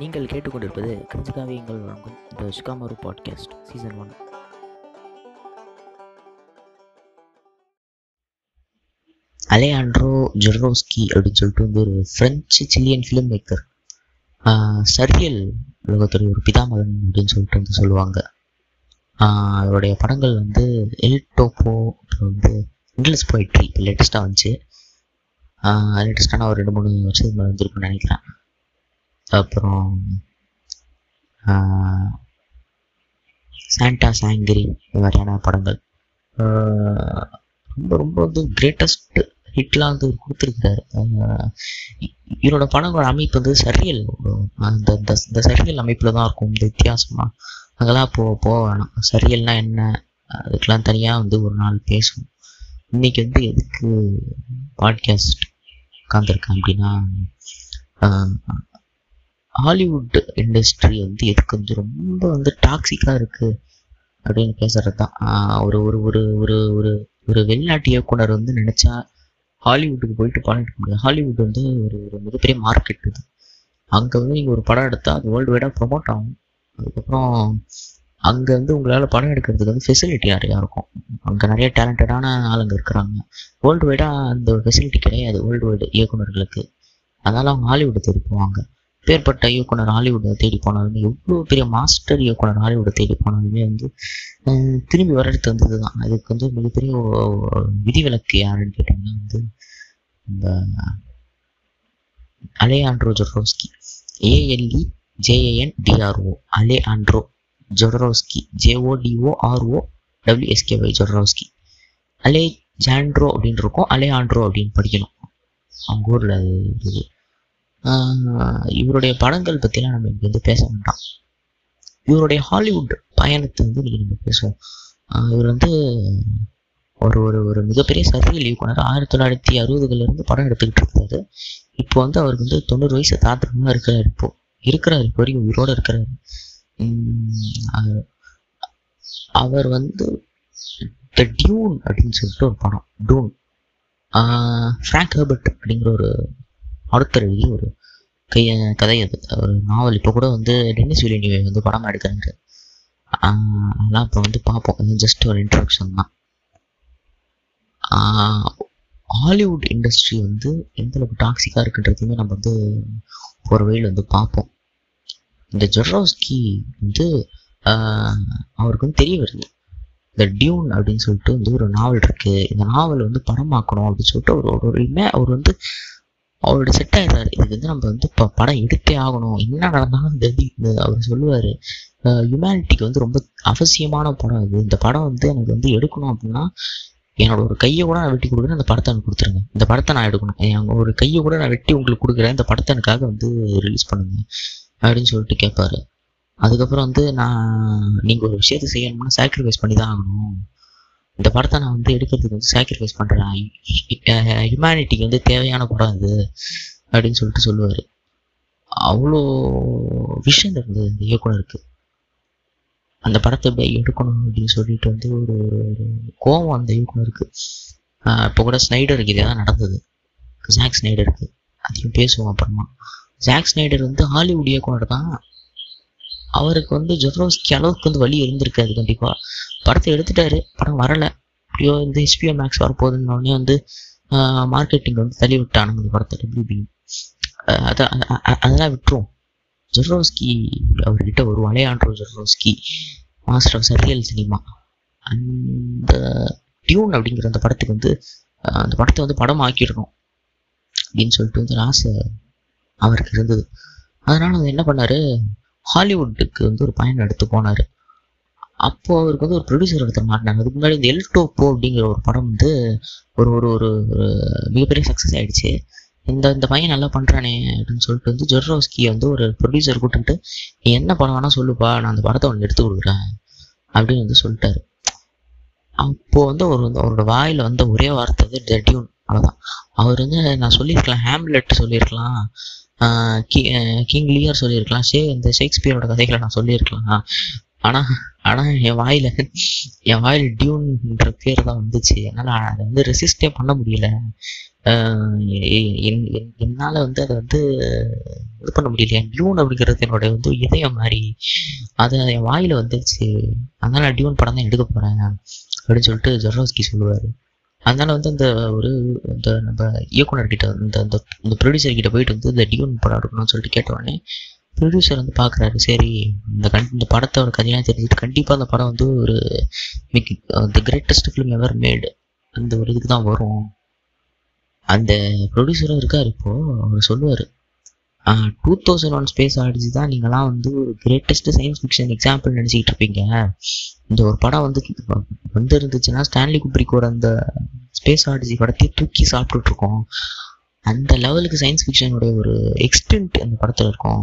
நீங்கள் கேட்டுக்கொண்டிருப்பது கிரிஞ்சுகாவியங்கள் வழங்கும் the Shikamaru podcast season one Alejandro Jodorowsky அப்படின்னு சொல்லிட்டு வந்து ஒரு French Chilean film maker surreal உலகத்துடைய ஒரு பிதாமகன் அப்படின்னு சொல்லிட்டு வந்து சொல்லுவாங்க. அவருடைய படங்கள் வந்து எல் டோப்போ அப்புறம் வந்து இங்கிலீஷ் போயிட்ரி இப்போ லேட்டஸ்ட்டாக வந்துச்சு. லேட்டஸ்ட்டான ஒரு ரெண்டு மூணு வருஷத்துக்கு மேலே வந்துருக்குன்னு நினைக்கிறேன். அப்புறம் சாண்டா சாங்கிரி இந்த மாதிரியான படங்கள். ரொம்ப ரொம்ப வந்து கிரேட்டஸ்ட் ஹிட்லாம் வந்து கொடுத்துருக்காரு இவரோட படங்களோட அமைப்பு வந்து சரியல் அந்த இந்த- இந்த சரியல் அமைப்பில் தான் இருக்கும் இந்த வித்தியாசமாக அதெல்லாம் போ போக வேணாம். சரியல்னா என்ன? அதுக்கெல்லாம் தனியாக வந்து ஒரு நாள் பேசுவோம். இன்னைக்கு வந்து எதுக்கு பாட்காஸ்ட் உட்காந்துருக்கேன் அப்படின்னா ஹாலிவுட் இண்டஸ்ட்ரி வந்து எதுக்கு வந்து ரொம்ப வந்து டாக்ஸிக்காக இருக்குது அப்படின்னு பேசுறது தான் ஒரு ஒரு ஒரு ஒரு ஒரு ஒரு வெளிநாட்டு இயக்குனர் வந்து நினச்சா ஹாலிவுட்டுக்கு போயிட்டு படம் எடுக்க முடியாது. ஹாலிவுட் வந்து ஒரு ஒரு மிகப்பெரிய மார்க்கெட் இது. அங்கே வந்து நீங்கள் ஒரு படம் எடுத்தால் அது வேர்ல்டு வைடாக ப்ரொமோட் ஆகும். அதுக்கப்புறம் அங்கே வந்து உங்களால் படம் எடுக்கிறதுக்கு வந்து ஃபெசிலிட்டி நிறையா இருக்கும்? அங்கே நிறைய டேலண்டடான ஆளுங்க இருக்கிறாங்க. வேர்ல்டு வைடாக அந்த ஃபெசிலிட்டி கிடையாது. வேர்ல்டு வைடு இயக்குனர்களுக்கு. அதனால் அவங்க ஹாலிவுட் தேடி போவாங்க. பேர்பட்ட இயக்குனர் ஹாலிவுட்டை தேடி போனாலுமே எவ்வளோ பெரிய மாஸ்டர் இயக்குனர் ஹாலிவுட்டை தேடி போனாலுமே வந்து திரும்பி வரடுத்து வந்தது தான் அதுக்கு வந்து மிகப்பெரிய விதிவிலக்கு யாருன்னு கேட்டிங்கன்னா வந்து இந்த Alejandro Jodorowsky A L E J A N D R O Alejandro Jodorowsky ஜேஓடிஓ RO டபிள்யூஎஸ்கேஒய் ஜொரோஸ்கி அலே ஜாண்ட்ரோ அப்படின்னு இருக்கும். அலே ஆண்ட்ரோ அப்படின்னு படிக்கணும். அவங்க ஊரில் இருக்குது இவருடைய படங்கள் பற்றிலாம் நம்ம இங்கே வந்து பேச வேண்டாம் இவருடைய ஹாலிவுட் பயணத்தை வந்து இன்னைக்கு நம்ம பேசுவோம். இவர் வந்து ஒரு ஒரு ஒரு மிகப்பெரிய சர்வியல் இயக்குனர் ஆயிரத்தி தொள்ளாயிரத்தி அறுபதுகள்லேருந்து படம் எடுத்துக்கிட்டு இருக்காரு. இப்போ வந்து அவருக்கு வந்து தொண்ணூறு வயசு தாத்திரமாக இருக்கிறார் இப்போ. இருக்கிறார் இப்போ வரைக்கும் உயிரோடு இருக்கிறாரு. அவர் வந்து த டியூன் அப்படின்னு சொல்லிட்டு ஒரு படம். டூன் ஃப்ராங்க் ஹெர்பர்ட் அப்படிங்கிற ஒரு ஆர்த்தர் எழுதிய ஒரு கைய கதை அது. ஒரு நாவல் இப்போ கூட வந்து டென்னிஸ் வில்லியனிவே வந்து படம் எடுக்கிறாரு ஆஹ் அதெல்லாம் இப்போ வந்து பார்ப்போம் ஜஸ்ட் ஒரு இன்ட்ரடக்ஷன் தான். ஆஹ் ஹாலிவுட் இண்டஸ்ட்ரி வந்து எந்த அளவுக்கு டாக்ஸிக்காக இருக்குன்றதையுமே நம்ம வந்து ஒரு வழியில் வந்து பார்ப்போம் இந்த ஜொரோஸ்கி வந்து ஆஹ் அவருக்கு வந்து தெரிய வருது. இந்த டியூன் அப்படின்னு சொல்லிட்டு வந்து ஒரு நாவல் இருக்கு. இந்த நாவல் வந்து படமாக்கணும் அப்படின்னு சொல்லிட்டு அவர் ஒரு ஒரு அவர் வந்து அவரோட செட் ஆயிடுறாரு இதுக்கு வந்து நம்ம வந்து இப்போ படம் எடுத்தே ஆகணும். என்ன நடந்தாலும் இந்த இது அவர் சொல்லுவார் ஹியூமனிட்டிக்கு வந்து ரொம்ப அவசியமான படம் இது. இந்த படம் வந்து எனக்கு வந்து எடுக்கணும் அப்படின்னா என்னோட ஒரு கையை கூட நான் வெட்டி கொடுக்குறேன் அந்த படத்தை எனக்கு கொடுத்துருங்க. இந்த படத்தை நான் எடுக்கணும். என் ஒரு கையை கூட நான் வெட்டி உங்களுக்கு கொடுக்குறேன் இந்த படத்தை எனக்காக வந்து ரிலீஸ் பண்ணுங்க அப்படின்னு சொல்லிட்டு கேட்பாரு அதுக்கப்புறம் வந்து நான் நீங்கள் ஒரு விஷயத்தை செய்யணும்னா சாக்ரிஃபைஸ் பண்ணி தான் ஆகணும். இந்த படத்தை நான் வந்து எடுக்கிறதுக்கு வந்து சாக்ரிஃபைஸ் பண்ணுறேன் ஹியூமனிட்டிக்கு வந்து தேவையான படம் இது அப்படின்னு சொல்லிட்டு சொல்லுவார். அவ்வளோ விஷயம் இருந்தது இந்த இயக்குனருக்கு அந்த படத்தை எப்படி எடுக்கணும் அப்படின்னு சொல்லிட்டு வந்து ஒரு ஒரு கோபம் கோவம் அந்த இயக்குனருக்கு இப்போ கூட ஸ்னைடருக்கு இதே தான் நடந்தது. ஜாக் ஸ்னைடருக்கு அதையும் பேசுவோம் அப்புறமா. ஜாக் ஸ்னைடர் வந்து ஹாலிவுட் இயக்குனர் தான். அவருக்கு வந்து ஜொஃப்ரோஸ்கி அளவுக்கு வந்து வழி இருந்திருக்காது கண்டிப்பாக படத்தை எடுத்துட்டாரு படம் வரலை. எப்படியோ இந்த ஹெச்பிஓ மேக்ஸ் வரப்போகுதுன்னு உடனே வந்து மார்க்கெட்டிங் வந்து தள்ளி விட்டானுங்க இந்த படத்தை டபிள்யூபி அதான் அதெல்லாம் விட்டுரும். ஜொர்ரோஸ்கி அவர்கிட்ட ஒரு Alejandro Jodorowsky master of surreal cinema அந்த டியூன் அப்படிங்கிற அந்த படத்துக்கு வந்து அந்த படத்தை வந்து படம் ஆக்கிடணும் அப்படின்னு சொல்லிட்டு வந்து ஆசை அவருக்கு இருந்தது. அதனால அவர் என்ன பண்ணாரு ஹாலிவுட்டுக்கு வந்து ஒரு பயணம் எடுத்து போனார். அப்போது அவருக்கு வந்து ஒரு ப்ரொடியூசர் எடுத்து மாட்டினாங்க அதுக்கு முன்னாடி இந்த எல் டோப்போ அப்படிங்கிற ஒரு படம் வந்து ஒரு ஒரு ஒரு ஒரு மிகப்பெரிய சக்ஸஸ் ஆகிடுச்சு இந்த இந்த பையன் நல்லா பண்ணுறானே அப்படின்னு சொல்லிட்டு வந்து ஜொர்ரோஸ்கியை வந்து ஒரு ப்ரொடியூசர் கூப்பிட்டு நீ என்ன படம் வேணால் சொல்லுப்பா நான் அந்த படத்தை உனக்கு எடுத்து கொடுக்குறேன் அப்படின்னு வந்து சொல்லிட்டாரு. அப்போது வந்து அவர் வந்து அவரோட வாயில் வந்த ஒரே வார்த்தை வந்து டெட்யூன் அவ்வளோதான் அவர் வந்து நான் சொல்லியிருக்கலாம் ஹேம்லெட் சொல்லியிருக்கலாம். கி- கிங் லியர் சொல்லியிருக்கலாம். ஷே இந்த ஷேக்ஸ்பியரோட கதைகளை நான் சொல்லியிருக்கலாம் ஆனால் ஆனால் என் வாயில் என் வாயில் டியூன்ன்ற பேர் தான் வந்துச்சு. அதனால் அதை வந்து ரெசிஸ்டே பண்ண முடியல. என்னால் என்- வந்து அதை வந்து இது பண்ண முடியல. டியூன் அப்படிங்கிறது என்னோட வந்து இதயம் மாதிரி. அது என் வாயில் வந்துருச்சு அதனால் நான் டியூன் படம் தான் எடுக்க போகிறேன் அப்படின்னு சொல்லிட்டு ஜொரோஸ்கி சொல்லுவார். அதனால வந்து அந்த ஒரு இந்த நம்ம இயக்குனர்கிட்ட இந்த அந்த இந்த ப்ரொடியூசர் கிட்ட போயிட்டு வந்து இந்த டியூன் படம் எடுக்கணும்னு சொல்லிட்டு கேட்ட ப்ரொடியூசர் வந்து பார்க்குறாரு சரி இந்த கண் இந்த படத்தோட கதையெல்லாம் தெரிஞ்சுட்டு கண்டிப்பாக அந்த படம் வந்து ஒரு மிக் த கிரேட்டஸ்ட் ஃபிலிம் எவர் மேடு அந்த ஒரு இதுக்கு தான் வரும். அந்த ப்ரொடியூசரும் இருக்கார் இப்போது அவர் சொல்லுவார் two thousand one space odyssey தான் நீங்களாம் வந்து ஒரு கிரேட்டஸ்ட் சயின்ஸ் ஃபிக்ஷன் எக்ஸாம்பிள் நினச்சிக்கிட்டு இருப்பீங்க. இந்த ஒரு படம் வந்து வந்து இருந்துச்சுன்னா ஸ்டான்லி குப்ரிக்கோட அந்த ஸ்பேஸ் ஆடிசி படத்தையே தூக்கி சாப்பிட்டுட்டு இருக்கோம் அந்த லெவலுக்கு சயின்ஸ் ஃபிக்ஷனுடைய ஒரு எக்ஸ்டென்ட் அந்த படத்தில் இருக்கும்.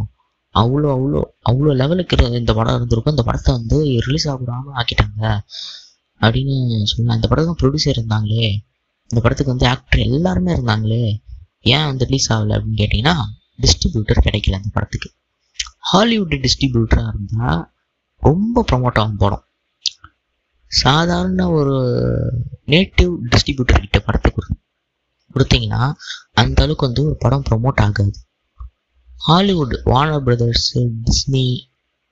அவ்வளோ அவ்வளோ அவ்வளோ லெவலுக்கு இந்த படம் இருந்திருக்கும். இந்த படத்தை வந்து ரிலீஸ் ஆகாமல் ஆக்கிட்டாங்க. அப்படின்னு சொன்னேன் அந்த படத்துக்கு ப்ரொடியூசர் இருந்தாங்களே. இந்த படத்துக்கு வந்து ஆக்டர் எல்லாருமே இருந்தாங்களே. ஏன் வந்து ரிலீஸ் ஆகலை அப்படின்னு கேட்டிங்கன்னா டிஸ்ட்ரிபியூட்டர் கிடைக்கல அந்த படத்துக்கு. ஹாலிவுட் டிஸ்ட்ரிபியூட்டராக இருந்தால் ரொம்ப ப்ரமோட் ஆகும் படம். சாதாரண ஒரு நேட்டிவ் டிஸ்ட்ரிபியூட்டர் கிட்ட படத்தை கொடு கொடுத்தீங்கன்னா அந்த அளவுக்கு வந்து ஒரு படம் ப்ரமோட் ஆகாது. Hollywood Warner Brothers Disney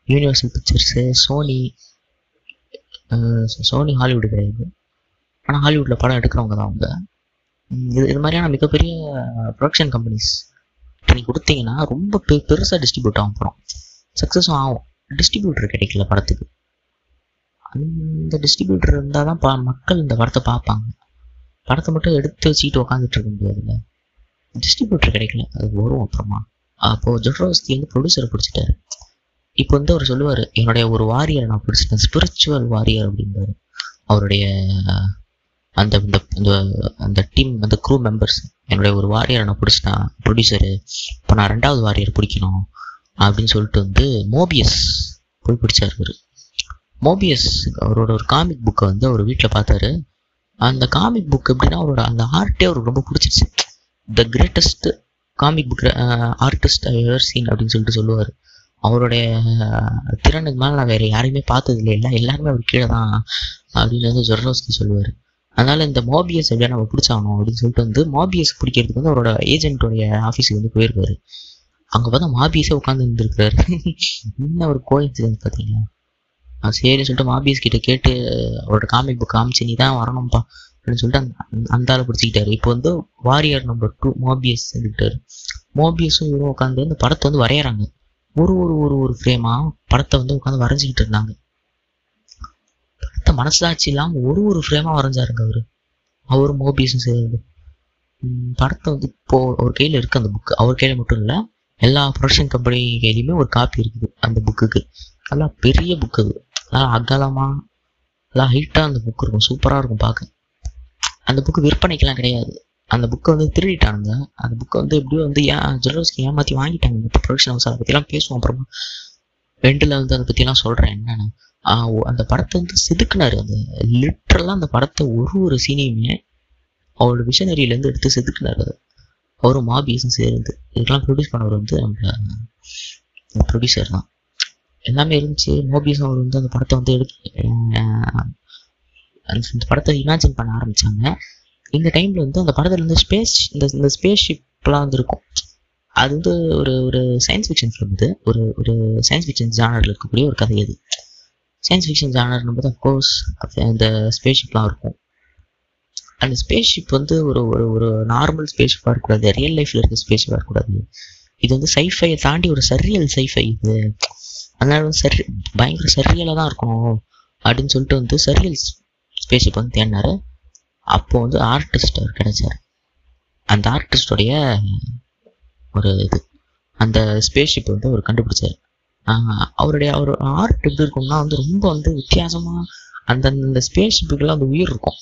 Universal Pictures Sony Sony Hollywood கிடையாது. ஆனால் ஹாலிவுட்டில் படம் எடுக்கிறவங்க தான் அவங்க. இது இது மாதிரியான மிகப்பெரிய ப்ரொடக்ஷன் கம்பெனிஸ் நீ கொடுத்தீங்கன்னா ரொம்ப பெ பெருசாக டிஸ்ட்ரிபியூட் ஆகும் படம். சக்ஸஸும் ஆகும். டிஸ்ட்ரிபியூட்டர் கிடைக்கல படத்துக்கு. அந்த டிஸ்ட்ரிபியூட்டர் இருந்தால் தான் ப மக்கள் இந்த படத்தை பார்ப்பாங்க. படத்தை மட்டும் எடுத்து வச்சுக்கிட்டு உட்காந்துட்டு இருக்க முடியாதுல்ல. டிஸ்ட்ரிபியூட்டர் கிடைக்கல. அது வரும் அப்புறமா. அப்போது ஜொட்ரோஸ்கி வந்து ப்ரொடியூசரை பிடிச்சிட்டாரு. இப்போ வந்து அவர் சொல்லுவார் என்னுடைய ஒரு வாரியரை நான் பிடிச்சிட்டேன். ஸ்பிரிச்சுவல் வாரியர் அப்படிம்பாரு. அவருடைய அந்த இந்த இந்த- அந்த டீம் அந்த க்ரூ மெம்பர்ஸ் என்னுடைய ஒரு வாரியரை நான் பிடிச்சிட்டேன். ப்ரொடியூசரு இப்போ நான் ரெண்டாவது வாரியர் பிடிக்கணும். அப்படின்னு சொல்லிட்டு வந்து மோபியஸ் போய் பிடிச்சார் மோபியஸ் அவரோட ஒரு காமிக் புக்கை வந்து அவர் வீட்டில் பார்த்தாரு. அந்த காமிக் புக் எப்படின்னா அவரோட அந்த ஆர்ட்டே அவருக்கு ரொம்ப பிடிச்சிருச்சு. The greatest comic book artist I ever seen அப்படின்னு சொல்லிட்டு சொல்லுவார். அவருடைய திறனுக்கு மேலே நான் வேறு யாரையுமே பார்த்தது இல்லை எல்லாம் எல்லாருமே அவர் கீழே தான் அப்படின்னு வந்து ஜொர்ரோஸ்கி சொல்லுவார். அதனால் இந்த மோபியஸ் எப்படியா நம்ம பிடிச்சாகணும் அப்படின்னு சொல்லிட்டு வந்து மோபியஸ் பிடிக்கிறதுக்கு வந்து அவரோட ஏஜென்ட்டோடைய ஆஃபீஸுக்கு வந்து போயிருக்காரு. அங்கே பார்த்தா மாபியஸே உட்காந்து இருந்திருக்காரு என்ன ஒரு கோயின்சிடன்ஸ் பார்த்தீங்களா? சரின்னு சொல்லிட்டு மாபியஸ் கிட்ட கேட்டு அவரோட காமிக் புக் காமிச்சு நீ தான் வரணும்ப்பா அப்படின்னு சொல்லிட்டு அந்த அந்த ஆளை பிடிச்சிக்கிட்டாரு. இப்போ வந்து வாரியர் நம்பர் டூ மோபியஸ் இருக்காரு மோபியஸும் இவரும் உட்காந்து அந்த படத்தை வந்து வரைகிறாங்க ஒரு ஒரு ஒரு ஒரு ஃப்ரேமா படத்தை வந்து உட்காந்து வரைஞ்சிக்கிட்டு இருந்தாங்க. படத்தை மனசாட்சி இல்லாமல் ஒரு ஒரு ஃப்ரேமா வரைஞ்சாருங்க அவரு. அவரும் மோபியஸும் சேர்ந்து. உம் படத்தை வந்து இப்போ அவர் கையில இருக்கு அந்த புக் அவர் கையில மட்டும் இல்ல எல்லா ப்ரொடக்ஷன் கம்பெனி கையிலையுமே ஒரு காப்பி இருக்குது அந்த புக்குக்கு நல்லா பெரிய புக் அது. நல்லா அகலமா நல்லா ஹைட்டாக அந்த புக் இருக்கும். சூப்பராக இருக்கும் பார்க்க. அந்த புக்கு விற்பனைக்கெல்லாம் கிடையாது. அந்த புக்கை வந்து திருடிட்டானுங்க. அந்த புக்கை வந்து எப்படியோ வந்து ஏன் ஜெரோஸ்க்கு ஏமாற்றி வாங்கிட்டாங்க. மற்ற ப்ரொடக்ஷன் ஹவுஸ் அதை பற்றிலாம் பேசுவோம். அப்புறமா ரெண்டில் வந்து அதை பற்றிலாம் சொல்கிறேன் என்னென்னு அந்த படத்தை வந்து செதுக்குனாரு. அந்த லிட்ரலாக அந்த படத்தை ஒரு ஒரு சீனையுமே அவரோட விஷனரியிலேருந்து எடுத்து செதுக்குனார் அது அவரும் மாபியஸும் சேர்ந்து. இதுக்கெல்லாம் ப்ரொடியூஸ் பண்ணவர் வந்து நம்ம ப்ரொடியூசர் தான். எல்லாமே இருந்துச்சு. மோபியஸும் அவர் வந்து அந்த படத்தை வந்து எடுத்து அந்த இந்த படத்தை இமேஜின் பண்ண ஆரம்பிச்சாங்க. இந்த டைம்ல வந்து அந்த படத்துல வந்து ஸ்பேஸ் இந்த இந்த ஸ்பேஸ் ஷிப்லாம் வந்து இருக்கும். அது வந்து ஒரு ஒரு சயின்ஸ் ஃபிக்ஷன் ஃபிலிம் இது. ஒரு ஒரு சயின்ஸ் ஃபிக்ஷன் ஜானரில் இருக்கக்கூடிய ஒரு கதை அது. சயின்ஸ் ஃபிக்ஷன் ஜானர்னும் போது அஃப்கோர்ஸ் அந்த ஸ்பேஸ் ஷிப்லாம் இருக்கும். அந்த ஸ்பேஸ் ஷிப் வந்து ஒரு ஒரு ஒரு நார்மல் ஸ்பேஸ் ஷிப்பாக இருக்கக்கூடாது. ரியல் லைஃப்பில் இருக்க ஸ்பேஸ் ஷிப்பாக இருக்கக்கூடாது. இது வந்து சைஃபையை தாண்டி ஒரு சரியல் சைஃபை இது. அதனால வந்து சரி பயங்கர சரியலாக தான் இருக்கும் அப்படின்னு சொல்லிட்டு வந்து சரியல் ஸ்பேஸ் ஷிப் வந்து தேடினாரு. அப்போ வந்து ஆர்டிஸ்ட் அவர் கிடைச்சார். அந்த ஆர்டிஸ்டோடைய ஒரு இது அந்த ஸ்பேஸ் ஷிப் வந்து அவர் கண்டுபிடிச்சார். அவருடைய அவர் ஆர்ட் எப்படி இருக்கும்னா வந்து ரொம்ப வந்து வித்தியாசமா அந்தந்த ஸ்பேஸ்ஷிப்புக்குலாம் ஸ்பேஸ் ஷிப்புக்கெல்லாம் அந்த உயிர் இருக்கும்.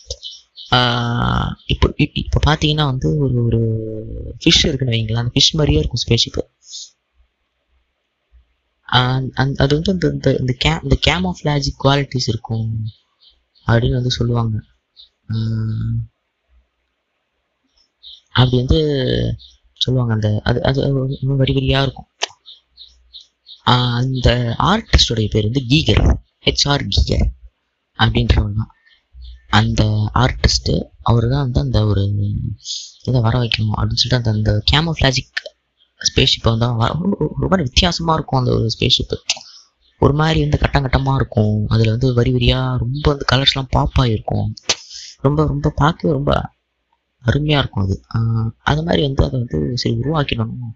இப்போ இப்போ பார்த்தீங்கன்னா வந்து ஒரு ஒரு ஃபிஷ் இருக்குன்னு வைங்களேன் அந்த ஃபிஷ் மாதிரியே இருக்கும் ஸ்பேஸ்ஷிப்பு அது வந்து இந்த இந்த இந்த கே இந்த கேமோஃப்ளாஜிக் குவாலிட்டிஸ் இருக்கும் அப்படின்னு வந்து சொல்லுவாங்க. அப்படி வந்து சொல்லுவாங்க அந்த அது அது இன்னும் வரி வரியாக இருக்கும். ஆஹ் அந்த ஆர்டிஸ்டோடைய பேர் வந்து கீகர் ஹெச்ஆர் கீகர் அப்படின்றவர் தான். அந்த ஆர்டிஸ்ட்டு அவர் தான் வந்து அந்த ஒரு இதை வர வைக்கணும் அப்படின்னு சொல்லிட்டு அந்த அந்த கேமோஃப்ளாஜிக் ஸ்பேஸ்ஷிப்பை வந்து ஒரு- மாதிரி வித்தியாசமாக இருக்கும் அந்த ஒரு ஸ்பேஸ்ஷிப்பு ஒரு மாதிரி வந்து கட்டம் கட்டமாக இருக்கும். அதில் வந்து வரி வரியாக ரொம்ப வந்து கலர்ஸ்லாம் பாப்பாக இருக்கும் ரொம்ப ரொம்ப பார்க்கவே ரொம்ப அருமையாக இருக்கும் அது. அது மாதிரி வந்து அதை வந்து சரி உருவாக்கிடணும்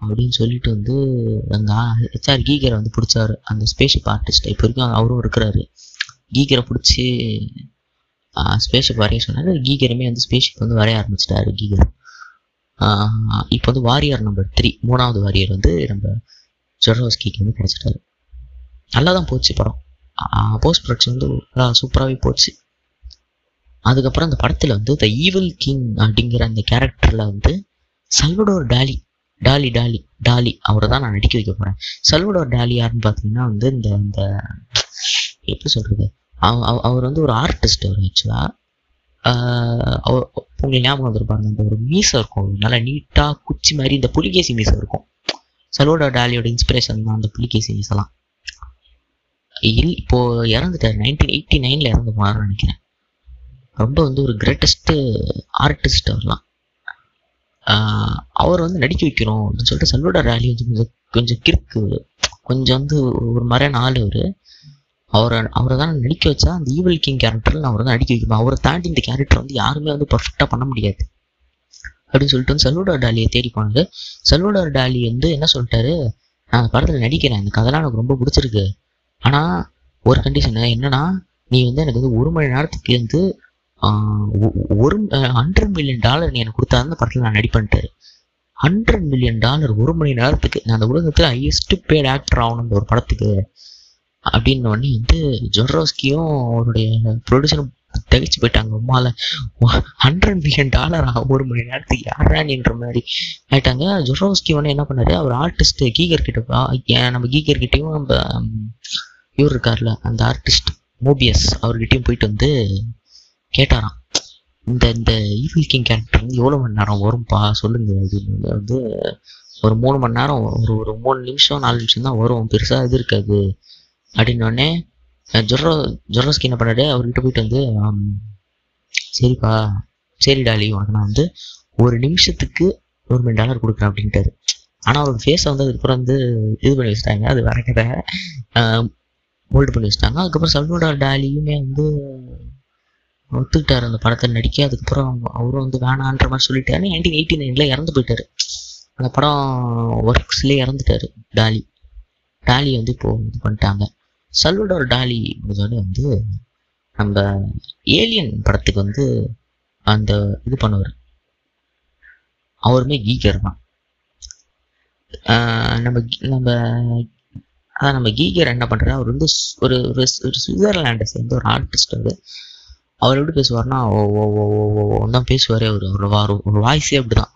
அப்படின்னு சொல்லிட்டு வந்து அந்த ஹெச்ஆர் கீகரை வந்து பிடிச்சாரு. அந்த ஸ்பேஸ்ஷிப் ஆர்டிஸ்ட் இப்போ வரைக்கும் அவரும் இருக்கிறாரு. கீகரை பிடிச்சி ஸ்பேஸ்ஷிப் வரைய சொன்னாரு. கீகருமே வந்து ஸ்பேஸ்ஷிப் வந்து வரைய ஆரம்பிச்சிட்டாரு கீகர் இப்போ வந்து வாரியர் நம்பர் த்ரீ மூணாவது வாரியர் வந்து நம்ம ஜொரோஸ்கிக்கு வந்து கிடைச்சிட்டாரு. நல்லா தான் போச்சு படம். போஸ்ட் ப்ரொடக்ஷன் வந்து சூப்பராகவே போச்சு. அதுக்கப்புறம் அந்த படத்தில் வந்து த ஈவில் கிங் அப்படிங்கிற அந்த கேரக்டரில் வந்து Salvador Dali Dali Dali Dali அவரை தான் நான் நடிக்க வைக்க போகிறேன் சல்வடோர் டாலி யாருன்னு பார்த்தீங்கன்னா வந்து இந்த இந்த எப்படி சொல்கிறது அவர் வந்து ஒரு ஆர்டிஸ்ட் அவர் ஆக்சுவலாக உங்களுக்கு ஞாபகம் வந்துருப்பாருங்க அந்த ஒரு மீசை இருக்கும். நல்லா நீட்டாக குச்சி மாதிரி இந்த புலிகேசி மீசை இருக்கும். சலோடா டாலியோட இன்ஸ்பிரேஷன் தான் அந்த புலிகேசி மீசெல்லாம் இல் இப்போது இறந்துட்டார். நைன்டீன் எயிட்டி நைனில் இறந்து போனார்னு நினைக்கிறேன். ரொம்ப வந்து ஒரு கிரேட்டஸ்ட்டு ஆர்டிஸ்ட் அவர்லாம். அவர் வந்து நடிக்க வைக்கிறோம் அப்படின்னு சொல்லிட்டு சல்வடா ராலி வந்து கொஞ்சம் கொஞ்சம் கிறுக்கு கொஞ்சம் வந்து ஒரு மறை ஆள் அவர். அவரை அவரை தான் நடிக்க வச்சா அந்த ஈவல் கிங் கேரக்டரில் அவரை தான் நடிக்க வைக்கணும். அவரை தாண்டி இந்த கேரக்டர் வந்து யாருமே வந்து பர்ஃபெக்டாக பண்ண முடியாது. அப்படின்னு சொல்லிட்டு வந்து டாலியை தேடி போனாங்க சல்வடர் டாலி வந்து என்ன சொல்லிட்டாரு? நான் அந்த படத்தில் நடிக்கிறேன். எனக்கு அதெல்லாம் எனக்கு ரொம்ப பிடிச்சிருக்கு. ஆனால் ஒரு கண்டிஷன் என்னன்னா நீ வந்து எனக்கு வந்து ஒரு மணி நேரத்துக்கு வந்து ஒரு ஹண்ட்ரட் மில்லியன் டாலர் நீ எனக்கு கொடுத்தா அந்த படத்தில் நான் நடிப்பேன்ட்டாரு ஹண்ட்ரட் மில்லியன் டாலர் ஒரு மணி நேரத்துக்கு நான் அந்த உலகத்தில் ஹையஸ்ட் பேட் ஆக்டர் ஆகணும் இந்த ஒரு படத்துக்கு அப்படின்ன உடனே வந்து ஜொரோஸ்கியும் அவருடைய ப்ரொடியூசரும் தகிச்சு போயிட்டாங்க. உமால ஹண்ட்ரட் மில்லியன் டாலர் ஒரு மணி நேரத்துக்கு யாரான்ற மாதிரி ஆயிட்டாங்க. ஜொரோஸ்கி உடனே என்ன பண்ணாரு? அவர் ஆர்டிஸ்ட் கீகர் கிட்ட ஏன் நம்ம கீகர் கிட்டையும் நம்ம இவர் இருக்கார்ல அந்த ஆர்டிஸ்ட் மோபியஸ் அவர்கிட்டயும் போயிட்டு வந்து கேட்டாராம். இந்த இந்த ஈவில் கிங் கேரக்டர் வந்து எவ்வளோ மணி நேரம் வரும்பா? சொல்லுங்க அப்படின்னு வந்து ஒரு மூணு மணி நேரம் ஒரு ஒரு மூணு நிமிஷம் நாலு நிமிஷம் தான் வரும். பெருசாக இது இருக்காது. அப்படின்னோடனே ஜொரோ ஜொரோஸ்கி என்ன பண்ணாரு அவர்கிட்ட போயிட்டு வந்து சரிப்பா சரி டாலி உனக்கு நான் வந்து ஒரு நிமிஷத்துக்கு ஒரு மணி டாலர் கொடுக்குறேன் அப்படின்ட்டாரு. ஆனால் அவரோட ஃபேஸை வந்து அதுக்கப்புறம் வந்து இது பண்ணி வச்சுட்டாங்க. அது வேற கதை. ஹோல்டு பண்ணி வச்சுட்டாங்க. அதுக்கப்புறம் சல்வடார் டாலியுமே வந்து ஒத்துக்கிட்டாரு அந்த படத்தை நடிக்க. அதுக்கப்புறம் அவங்க- அவரும் வந்து வேணான்ற மாதிரி சொல்லிட்டாரு. நைன்டீன் எயிட்டி நைனில் இறந்து போயிட்டாரு. அந்த படம் ஒர்க்ஸ்லேயே இறந்துட்டாரு டாலி. டாலி வந்து இப்போ இது பண்ணிட்டாங்க. சல்வடோர் டாலி முடிஞ்சோடனே வந்து நம்ம ஏலியன் படத்துக்கு வந்து அந்த இது பண்ணுவார். அவருமே கீகர் தான். நம்ம கீ- நம்ம அதான் நம்ம கீகர் என்ன பண்ணுறாரு அவர் வந்து ஒரு ஒரு ஒரு சுவிட்சர்லாண்டை சேர்ந்த ஒரு ஆர்டிஸ்ட் அவர். அவர் எப்படி பேசுவார்னா ஓ ஓ ஓ ஓ ஓ ஓ தான் பேசுவார் அவர். ஒரு வா- ஒரு வாய்ஸே அப்படிதான்.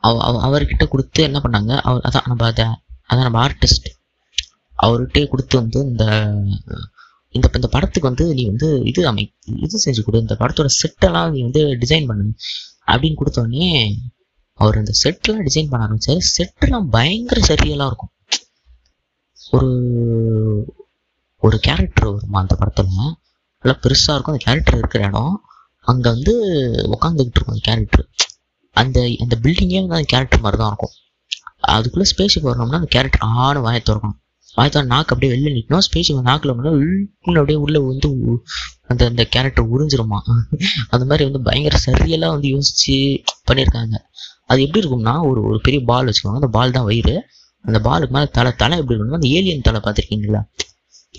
அவ- அவ- அவர்கிட்ட கொடுத்து என்ன பண்ணாங்க அவர் அதான் நம்ம அதை அதான் நம்ம ஆர்டிஸ்ட் அவர்கிட்டே கொடுத்து வந்து இந்த இந்த இந்த படத்துக்கு வந்து நீ வந்து இது அமை இது செஞ்சு கொடு. இந்த படத்தோட செட்டெல்லாம் நீ வந்து டிசைன் பண்ணு. அப்படின்னு கொடுத்தோடனே அவர் அந்த செட்டெல்லாம் டிசைன் பண்ண ஆரம்பிச்சாரு. செட்டெல்லாம் பயங்கர சரியெல்லாம் இருக்கும். ஒரு ஒரு கேரக்டர் வருமா அந்த படத்துல? நல்லா பெருசா இருக்கும். அந்த கேரக்டர் இருக்கிற இடம். அங்க வந்து உட்காந்துக்கிட்டு இருக்கும் அந்த கேரக்டர் அந்த அந்த பில்டிங்கே வந்து அந்த கேரக்டர் மாதிரி தான் இருக்கும். அதுக்குள்ள ஸ்பேஸுக்கு வரணும்னா அந்த கேரக்டர் ஆணு வாயை திறக்கணும். பார்த்தா நாக்கு அப்படியே வெளில நிற்கணும் ஸ்பேஸுக்கு நாக்கில் உள்ள அப்படியே உள்ள வந்து அந்த அந்த கேரக்டர் உறிஞ்சிருமா? அந்த மாதிரி வந்து பயங்கர சரியெல்லாம் வந்து யோசிச்சு பண்ணியிருக்காங்க அது எப்படி இருக்கும்னா ஒரு ஒரு பெரிய பால் வச்சுக்கோங்க. அந்த பால் தான் வயிறு. அந்த பாலுக்கு மேலே தலை தலை எப்படி இருக்கணும் அந்த ஏலியன் தலை பார்த்துருக்கீங்களா?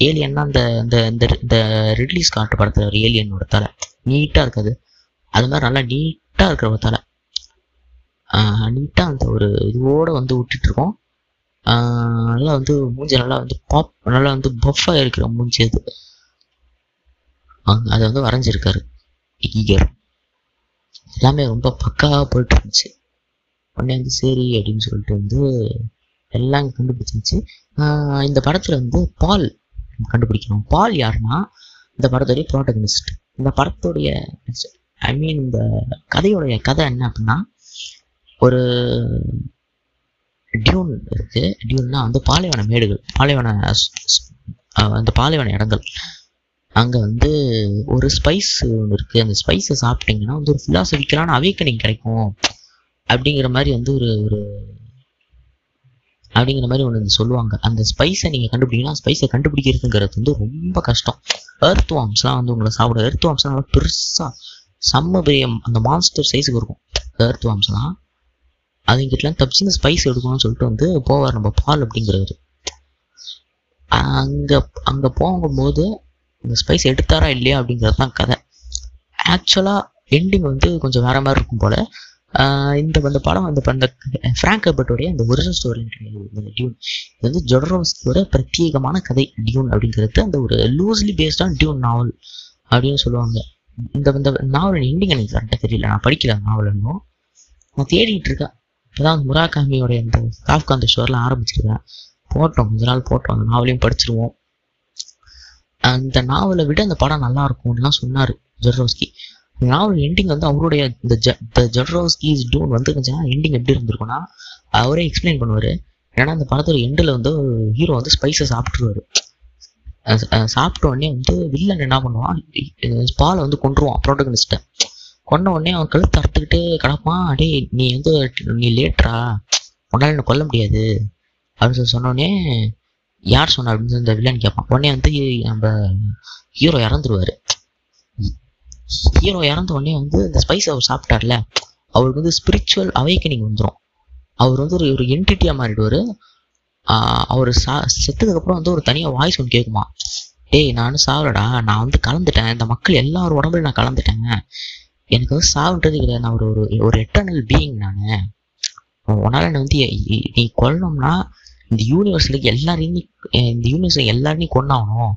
ஏலியன்னா அந்த இந்த இந்த இந்த ரிட்லீஸ் காட்டு படத்துல ஒரு ஏலியனோட தலை. நீட்டாக இருக்காது. அது மாதிரி நல்லா நீட்டாக இருக்கிற ஒரு தலை. நீட்டாக அந்த ஒரு இதுவோட வந்து விட்டுட்டு இருக்கோம். நல்லா வந்து மூஞ்சி நல்லா வந்து பாப் நல்லா வந்து பஃப்பாக இருக்கிற மூஞ்சி அது. அதை வந்து வரைஞ்சிருக்காரு. ஈகர் எல்லாமே ரொம்ப பக்காவாக போயிட்டு இருந்துச்சு. உடனே வந்து சரி அப்படின்னு சொல்லிட்டு வந்து எல்லாம் கண்டுபிடிச்சிருச்சு இந்த படத்தில் வந்து பால் கண்டுபிடிக்கணும். பால் யாருன்னா இந்த படத்துடைய ப்ரோட்டகனிஸ்ட் இந்த படத்துடைய ஐ மீன் இந்த கதையோடைய கதை என்ன அப்படின்னா ஒரு டியூன் இருக்கு. டியூன்னா வந்து பாலைவன மேடுகள். பாலைவன அந்த பாலைவன இடங்கள். அங்கே வந்து ஒரு ஸ்பைஸ் ஒன்று இருக்குது அந்த ஸ்பைஸை சாப்பிட்டீங்கன்னா வந்து ஒரு ஃபிலாசபிக்கலான அவேக்கனிங் கிடைக்கும். அப்படிங்கிற மாதிரி வந்து ஒரு ஒரு அப்படிங்கிற மாதிரி ஒன்று சொல்லுவாங்க. அந்த ஸ்பைஸை நீங்கள் கண்டுபிடிங்கன்னா ஸ்பைஸை கண்டுபிடிக்கிறதுங்கிறது வந்து ரொம்ப கஷ்டம். எர்த் வாம்ஸ்லாம் வந்து உங்களை சாப்பிட எர்த் வாம்ஸ்லாம் நல்லா பெருசாக செம்ம பெரிய அந்த மான்ஸ்டர் சைஸுக்கு இருக்கும். எர்த் வாம்ஸ்லாம் அதுங்கிட்டலாம் தப்பிச்சு இந்த ஸ்பைஸ் எடுக்கணும்னு சொல்லிட்டு வந்து போவார் நம்ம பால் அப்படிங்கிறவர். அங்கே அங்கே போகும்போது இந்த ஸ்பைஸ் எடுத்தாரா இல்லையா அப்படிங்கிறது தான் கதை. ஆக்சுவலாக எண்டிங் வந்து கொஞ்சம் வேற மாதிரி இருக்கும் போல. இந்த அந்த படம் வந்து அந்த ஃப்ராங்க் ஹெர்பர்ட்டோடைய அந்த ஒரிஜினல் ஸ்டோரி இந்த டியூன் இது வந்து ஜொடரோஸ்கியோட பிரத்யேகமான கதை டியூன் அப்படிங்கிறது. அந்த ஒரு லூஸ்லி பேஸ்டான டியூன் நாவல் அப்படின்னு சொல்லுவாங்க. இந்த இந்த நாவல் எண்டிங் எனக்கு கரெக்டாக தெரியல. நான் படிக்கல நாவல் இன்னும். நான் தேடிட்டு இருக்கேன். இப்போதான் முராகாமியோட முராகாமியோடைய அந்த காஃப்கா அந்த ஷோர்லாம் ஆரம்பிச்சிருக்கேன் போட்டோம். கொஞ்ச நாள் போட்டோம். அந்த நாவலையும் படிச்சிருவோம். அந்த நாவலை விட அந்த படம் நல்லா இருக்கும்லாம் சொன்னார் ஜெர்ரோஸ்கி. அந்த நாவல் எண்டிங் வந்து அவருடைய இந்த ஜ த ஜெர்ரோஸ்கி இஸ் டூன் வந்து கொஞ்சம் எண்டிங் எப்படி இருந்திருக்கும்னா அவரே எக்ஸ்பிளைன் பண்ணுவார். ஏன்னா அந்த படத்தோட எண்டில் வந்து ஹீரோ வந்து ஸ்பைஸை சாப்பிட்ருவாரு சாப்பிட்ட உடனே வந்து வில்லன் என்ன பண்ணுவான்? பாலை வந்து கொண்டுருவான் ப்ரோட்டகனிஸ்ட்டை கொண்ட உடனே அவன் கழுத்து அறுத்துக்கிட்டு கிடப்பான். அடே நீ வந்து நீ லேட்ரா? உன்னால என்ன கொல்ல முடியாது. அப்படின்னு சொல்லி சொன்னோடனே யார் சொன்னா அப்படின்னு சொல்லி இந்த வில்லன் கேட்பான் உடனே வந்து நம்ம ஹீரோ இறந்துருவாரு. ஹீரோ இறந்த உடனே வந்து இந்த ஸ்பைஸ் அவர் சாப்பிட்டார்ல அவருக்கு வந்து ஸ்பிரிச்சுவல் அவைக்கனிங் வந்துடும் அவர் வந்து ஒரு ஒரு என்டிட்டியாக மாறிடுவார். அவர் சா செத்ததுக்கப்புறம் வந்து ஒரு தனியாக வாய்ஸ் ஒன்று கேட்குமா டேய் நானும் சாவலடா நான் வந்து கலந்துட்டேன். இந்த மக்கள் எல்லாரும் உடம்புல நான் கலந்துட்டேன். எனக்கு வந்து சாவுன்றது கிடையாது. நான் ஒரு ஒரு ஒரு எட்டர்னல் பீயிங் நான். உன்னால் என்னை வந்து நீ கொல்லணும்னா இந்த யூனிவர்ஸில் எல்லாரையும் நீ இந்த யூனிவர்ஸில் எல்லாரையும் நீ கொண்டாகணும்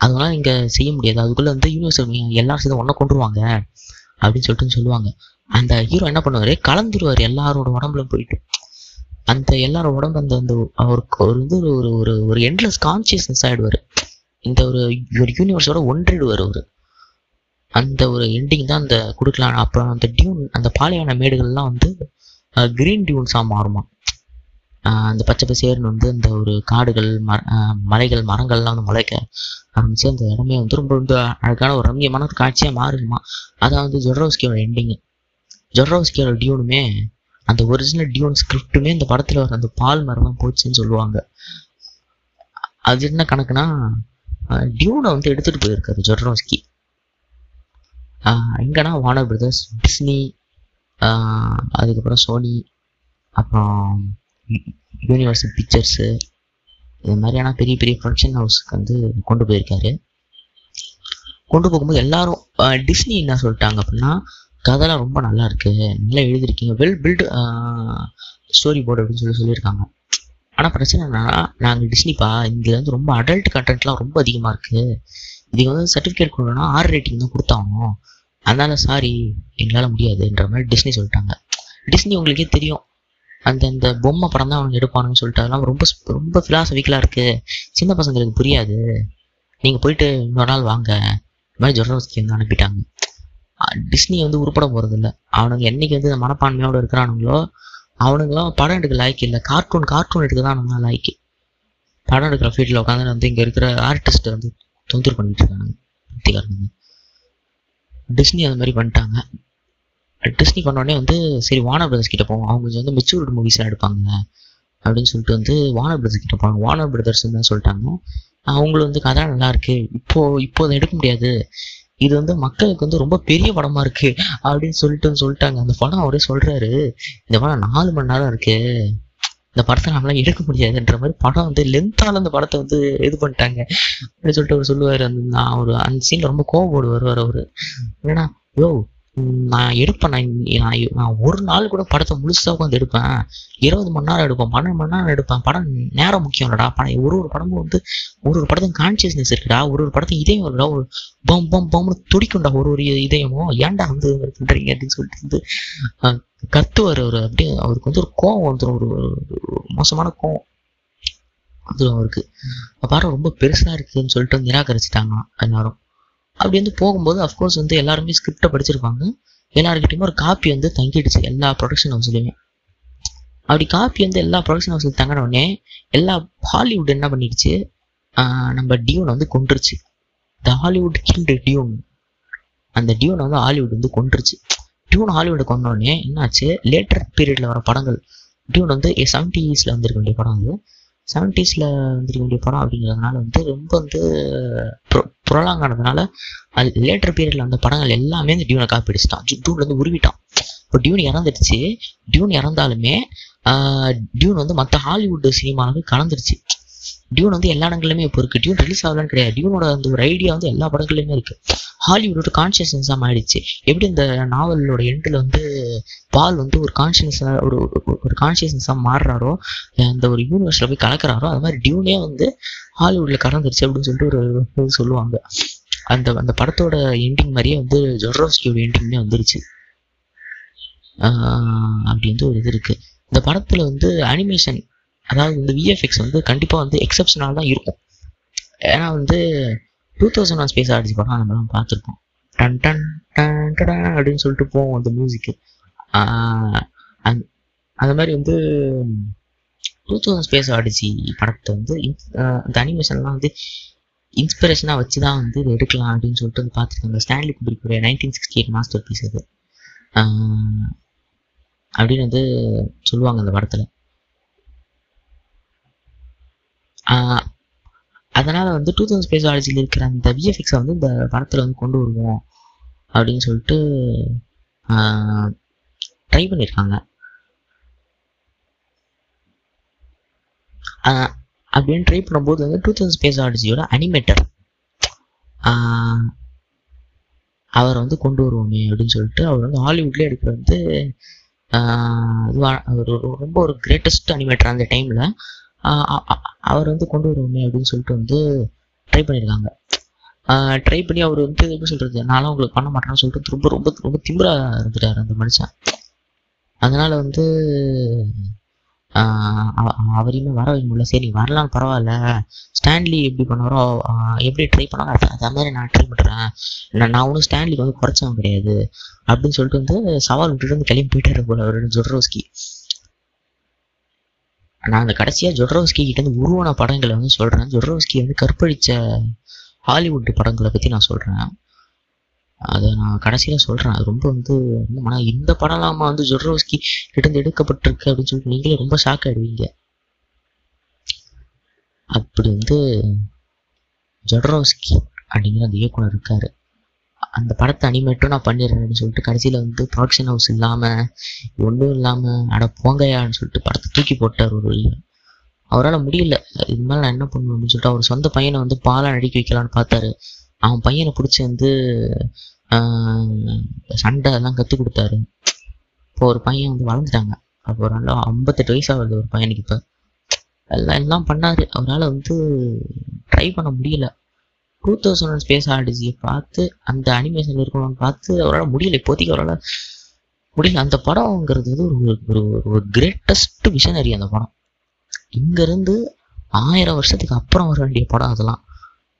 அதனால இங்க செய்ய முடியாது. அதுக்குள்ளே வந்து யூனிவர்ஸ் எல்லாரும் சேர்ந்து ஒன்றை கொண்டுருவாங்க அப்படின்னு சொல்லிட்டு சொல்லுவாங்க. அந்த ஹீரோ என்ன பண்ணுவார்? கலந்துருவார் எல்லாரோட உடம்புல போயிட்டு. அந்த எல்லாரோட உடம்பு அந்த அந்த அவருக்கு ஒரு வந்து ஒரு ஒரு ஒரு ஒரு எண்ட்லெஸ் கான்சியஸ்னஸ் ஆகிடுவார் இந்த ஒரு ஒரு யூனிவர்ஸோட ஒன்றிடுவார் அவர். அந்த ஒரு எண்டிங் தான் அந்த கொடுக்கலாம் அப்புறம் அந்த டியூன் அந்த பாலைவன மேடுகள்லாம் வந்து கிரீன் டியூன்ஸாக மாறுமா? அந்த பச்சை பசேர்னு வந்து அந்த ஒரு காடுகள் மர மலைகள் மரங்கள்லாம் வந்து முளைக்க ஆரம்பிச்சு அந்த இடமே வந்து ரொம்ப வந்து அழகான ஒரு ரம்யமான ஒரு காட்சியாக மாறுமா அதான் வந்து ஜொட்ரோஸ்கியோட எண்டிங்கு ஜொட்ரோஸ்கியோட டியூனுமே அந்த ஒரிஜினல் டியூன் ஸ்கிரிப்டுமே இந்த படத்தில் வர அந்த பால் மரம் போச்சுன்னு சொல்லுவாங்க. அது என்ன கணக்குனா டியூனை வந்து எடுத்துகிட்டு போயிருக்காரு ஜொட்ரோஸ்கி எங்கன்னா வார்னர் பிரதர்ஸ் டிஸ்னி அதுக்கப்புறம் சோனி அப்புறம் யூனிவர்சல் பிக்சர்ஸு இது மாதிரியான பெரிய பெரிய ஃபங்க்ஷன் ஹவுஸ்க்கு வந்து கொண்டு போயிருக்காரு. கொண்டு போகும்போது எல்லாரும் டிஸ்னி என்ன சொல்லிட்டாங்க அப்படின்னா கதைலாம் ரொம்ப நல்லா இருக்கு நல்லா எழுதியிருக்கீங்க வெல் பில்டு ஸ்டோரி போர்டு அப்படின்னு சொல்லி சொல்லியிருக்காங்க ஆனால் பிரச்சனை என்னன்னா நாங்கள் டிஸ்னிப்பா இதில் வந்து ரொம்ப அடல்ட் கண்டென்ட்லாம் ரொம்ப அதிகமாக இருக்குது இதுக்கு வந்து சர்டிஃபிகேட் கொடுக்கணும்னா ஆர் ரேட்டிங் தான் கொடுத்தாகணும். அதனால சாரி எங்களால் முடியாதுன்ற மாதிரி டிஸ்னி சொல்லிட்டாங்க. டிஸ்னி உங்களுக்கே தெரியும். அந்த அந்த பொம்மை படம் தான் அவங்க எடுப்பானுன்னு சொல்லிட்டு அதெல்லாம் ரொம்ப ரொம்ப ஃபிலாசபிக்கலாக இருக்குது சின்ன பசங்களுக்கு புரியாது. நீங்கள் போயிட்டு இன்னொரு நாள் வாங்க. இந்த மாதிரி ஜொர்னல்ஸ்க்கு வந்து அனுப்பிட்டாங்க. டிஸ்னி வந்து உருப்பட போகிறதில்ல அவனுங்க என்னைக்கு வந்து இந்த மனப்பான்மையோடு இருக்கிறானுங்களோ அவனுங்களாம் படம் எடுக்க லாய்க்கு இல்லை. கார்ட்டூன் கார்ட்டூன் எடுக்க தான் அவனுங்க லாய்க்கு. படம் எடுக்கிற ஃபீல்டில் உட்காந்து வந்து இங்கே இருக்கிற ஆர்டிஸ்ட்டை வந்து தொந்தரவு பண்ணிட்டு இருக்காங்க டிஸ்னி அது மாதிரி பண்ணிட்டாங்க. டிஸ்னி பண்ண உடனே வந்து சரி வானர் பிரதர்ஸ் கிட்ட போவோம். அவங்க கொஞ்சம் வந்து மெச்சூர்டு மூவிஸ்லாம் எடுப்பாங்க. அப்படின்னு சொல்லிட்டு வந்து வானர் பிரதர்ஸ் கிட்ட போவாங்க வானர் பிரதர்ஸ் தான் சொல்லிட்டாங்க அவங்களும் வந்து கதை நல்லா இருக்கு. இப்போ இப்போ அதை எடுக்க முடியாது. இது வந்து மக்களுக்கு வந்து ரொம்ப பெரிய படமா இருக்கு. அப்படின்னு சொல்லிட்டு சொல்லிட்டாங்க. அந்த படம் அவரே சொல்றாரு. இந்த படம் நாலு மணி நேரம் இருக்கு. இந்த படத்தை நம்மளால எடுக்க முடியாதுன்ற மாதிரி படம் வந்து லென்த்தால அந்த படத்தை வந்து இது பண்ணிட்டாங்க. அப்படின்னு சொல்லிட்டு அவர் சொல்லுவார். அந்த நான் ஒரு அந்த சீன்ல ரொம்ப கோவப்படு வருவார் அவரு. ஏன்னா யோ நான் எடுப்பேன். நான் நான் ஒரு நாள் கூட படத்தை முழுசா உட்காந்து எடுப்பேன். இருபது மணி நேரம் எடுப்பேன். பன்னெண்டு மணி நேரம் எடுப்பேன். படம் நேரம் முக்கியம் இல்லடா. படம் ஒரு ஒரு படமும் வந்து ஒரு ஒரு படத்துக்கு கான்சியஸ்னஸ் இருக்குடா. ஒரு ஒரு படத்துக்கு இதயம் இருக்குடா. ஒரு பம் பம் பம்னு துடிக்கும்டா. ஒரு ஒரு இதயமும். ஏன்டா வந்து பண்றீங்க அப்படின்னு சொல்லிட்டு வந்து கத்துவார் அவர். அப்படியே அவருக்கு வந்து ஒரு கோவம் வந்துடும் ஒரு மோசமான கோவம் வந்துடும் அவருக்கு. படம் ரொம்ப பெருசா இருக்குதுன்னு சொல்லிட்டு வந்து நிராகரிச்சிட்டாங்க எல்லாரும். அப்படி வந்து போகும்போது அஃப்கோர்ஸ் வந்து எல்லாருமே ஸ்கிரிப்டை படிச்சிருப்பாங்க. எல்லாருக்கிட்டையுமே ஒரு காப்பி வந்து தங்கிடுச்சு. எல்லா ப்ரொடக்ஷன் ஹவுஸ்லையுமே அப்படி காப்பி வந்து எல்லா ப்ரொடக்ஷன் ஹவுஸ்ல தங்கினோடனே எல்லா ஹாலிவுட் என்ன பண்ணிடுச்சு? நம்ம டியூனை வந்து கொன்றுச்சு. த ஹாலிவுட் கில்டு டியூன் அந்த டியூனை வந்து ஹாலிவுட் வந்து கொன்றுச்சு. டியூன் ஹாலிவுட் கொண்டோடனே என்னாச்சு? லேட்டர் பீரியடில் வர படங்கள். டியூன் வந்து செவன்டீஸில் வந்திருக்க வேண்டிய படம் அது. செவன்டீஸில் வந்திருக்க வேண்டிய படம் அப்படிங்கிறதுனால வந்து ரொம்ப வந்து புரளாங்கானதுனால அது லேட்டர் பீரியடில் வந்த படங்கள் எல்லாமே இந்த டியூனை காப்பி அடிச்சிட்டான் டியூன்ல வந்து உருவிட்டான். இப்போ டியூன் இறந்துடுச்சு. டியூன் இறந்தாலுமே டியூன் வந்து மற்ற ஹாலிவுட் சினிமாவுக்கு கலந்துருச்சு. டியூன் வந்து எல்லா இடங்களிலுமே இப்போ இருக்கு. டியூன் ரிலீஸ் ஆகலன்னு கிடையாது. டியூனோட அந்த ஒரு ஐடியா வந்து எல்லா படங்கள்லையுமே இருக்கு. ஹாலிவுட்டோட கான்சியஸ்னஸாக ஆயிடுச்சு எப்படி இந்த நாவலோட எண்டில் வந்து பால் வந்து ஒரு கான்சியஸ் ஒரு ஒரு- ஒரு கான்சியஸ்னஸாக மாறுறாரோ அந்த ஒரு யூனிவர்ஸில் போய் கலக்கிறாரோ அது மாதிரி டியூனே வந்து ஹாலிவுட்ல கலந்துருச்சு அப்படின்னு சொல்லிட்டு ஒரு இது சொல்லுவாங்க. அந்த அந்த படத்தோட எண்டிங் மாதிரியே வந்து ஜொரோஸ்கியோட எண்டிங்மே வந்துருச்சு. ஆஹ் அப்படி வந்து ஒரு இது இருக்கு. இந்த படத்துல வந்து அனிமேஷன் அதாவது வந்து விஎஃப்எக்ஸ் வந்து கண்டிப்பாக வந்து எக்ஸப்ஷனல் தான் இருக்கும். ஏன்னா வந்து two thousand one space odyssey படம் நம்மலாம் பார்த்துருப்போம். டன் டன் டன் டடன் அப்படின்னு சொல்லிட்டு போவோம் அந்த மியூசிக்கு அந்த மாதிரி வந்து டூ தௌசண்ட் ஸ்பேஸ் ஆடிச்சு படத்தை வந்து அந்த அனிமேஷன்லாம் வந்து இன்ஸ்பிரேஷனாக வச்சு தான் வந்து இது எடுக்கலாம் அப்படின்னு சொல்லிட்டு வந்து பார்த்துருக்காங்க. ஸ்டான்லி குப்ரிக்குடைய nineteen sixty eight masterpiece அது அப்படின்னு வந்து சொல்லுவாங்க அந்த படத்தில். அதனால் வந்து டூ தௌசண்ட் ஸ்பேஸ் ஆலஜியில் இருக்கிற அந்த விஎஃப்எக்ஸை வந்து இந்த படத்தில் வந்து கொண்டு வருவோம் அப்படின்னு சொல்லிட்டு ட்ரை பண்ணியிருக்காங்க அப்படின்னு ட்ரை பண்ணும்போது வந்து டூ தௌசண்ட் ஸ்பேஸ் ஆலஜியோட அனிமேட்டர் அவரை வந்து கொண்டு வருவோமே அப்படின்னு சொல்லிட்டு அவர் வந்து ஹாலிவுட்லேயே எடுக்கிற வந்து அவர் ரொம்ப ஒரு கிரேட்டஸ்ட் அனிமேட்டர் அந்த டைமில் அவர் வந்து கொண்டு வருவோமே அப்படின்னு சொல்லிட்டு வந்து ட்ரை பண்ணியிருக்காங்க ட்ரை பண்ணி அவர் வந்து எப்படி சொல்கிறது நானும் உங்களுக்கு பண்ண மாட்டேன்னு சொல்லிட்டு ரொம்ப ரொம்ப ரொம்ப திம்பராக இருந்துட்டார் அந்த மனுஷன். அதனால வந்து ஆஹ் அவரையுமே வர வைக்க முடியல. சரி வரலாம் பரவாயில்ல. ஸ்டான்லி எப்படி பண்ணாரோ எப்படி ட்ரை பண்ணாரோ அது அதே மாதிரி நான் ட்ரை பண்ணுறேன் நான் நான் ஒன்றும் ஸ்டான்லிக்கு வந்து குறைச்சவன் கிடையாது. அப்படின்னு சொல்லிட்டு வந்து சவால் விட்டுட்டு வந்து கிளம்பி போயிட்டாரு போல அவர் ஜொட்ரோஸ்கி நான் அந்த கடைசியாக ஜொட்ரோஸ்கி கிட்ட இருந்து உருவான படங்களை வந்து சொல்கிறேன் ஜொட்ரோஸ்கி வந்து கற்பழித்த ஹாலிவுட் படங்களை பற்றி நான் சொல்கிறேன் அதை நான் கடைசியில் சொல்கிறேன் அது ரொம்ப வந்து ஆனால் மன இந்த படம்லாமா வந்து ஜொட்ரோஸ்கி கிட்டேருந்து எடுக்கப்பட்டிருக்கு அப்படின்னு சொல்லிட்டு நீங்களே ரொம்ப ஷாக் ஆயிடுவீங்க. அப்படி வந்து ஜொட்ரோஸ்கி அப்படிங்கிற அந்த இயக்குனர் இருக்காரு. அந்த படத்தை அனிமேட்டும் நான் பண்ணிடுறேன் அப்படின்னு சொல்லிட்டு கடைசியில் வந்து ப்ரொடக்ஷன் ஹவுஸ் இல்லாமல் ஒன்றும் இல்லாமல் அட போங்கயான்னு சொல்லிட்டு படத்தை தூக்கி போட்டார் ஒரு வழியில். அவரால் முடியல. இது மேலே நான் என்ன பண்ணணும் அப்படின்னு சொல்லிட்டு அவர் சொந்த பையனை வந்து பாலாக நடிக்க வைக்கலான்னு பார்த்தாரு. அவன் பையனை பிடிச்சி வந்து சண்டை எல்லாம் கற்றுக் கொடுத்தாரு. இப்போ ஒரு பையன் வந்து வளர்ந்துட்டாங்க. அப்போ ஒரு நல்லா ஐம்பத்தெட்டு வயசு ஆகுது ஒரு பையனுக்கு இப்போ. எல்லாம் எல்லாம் பண்ணாரு. அவரால் வந்து ட்ரை பண்ண முடியல. டூ தௌசண்ட் ஒன் ஸ்பேஸ் ஆடிஜியை பார்த்து அந்த அனிமேஷன் இருக்கணும்னு பார்த்து அவரால் முடியல. இப்போதைக்கு அவரால் முடியல. அந்த படம்ங்கிறது வந்து ஒரு ஒரு ஒரு கிரேட்டஸ்ட் விஷனரி அந்த படம். இங்கேருந்து ஆயிரம் வருஷத்துக்கு அப்புறம் வர வேண்டிய படம் அதெல்லாம்.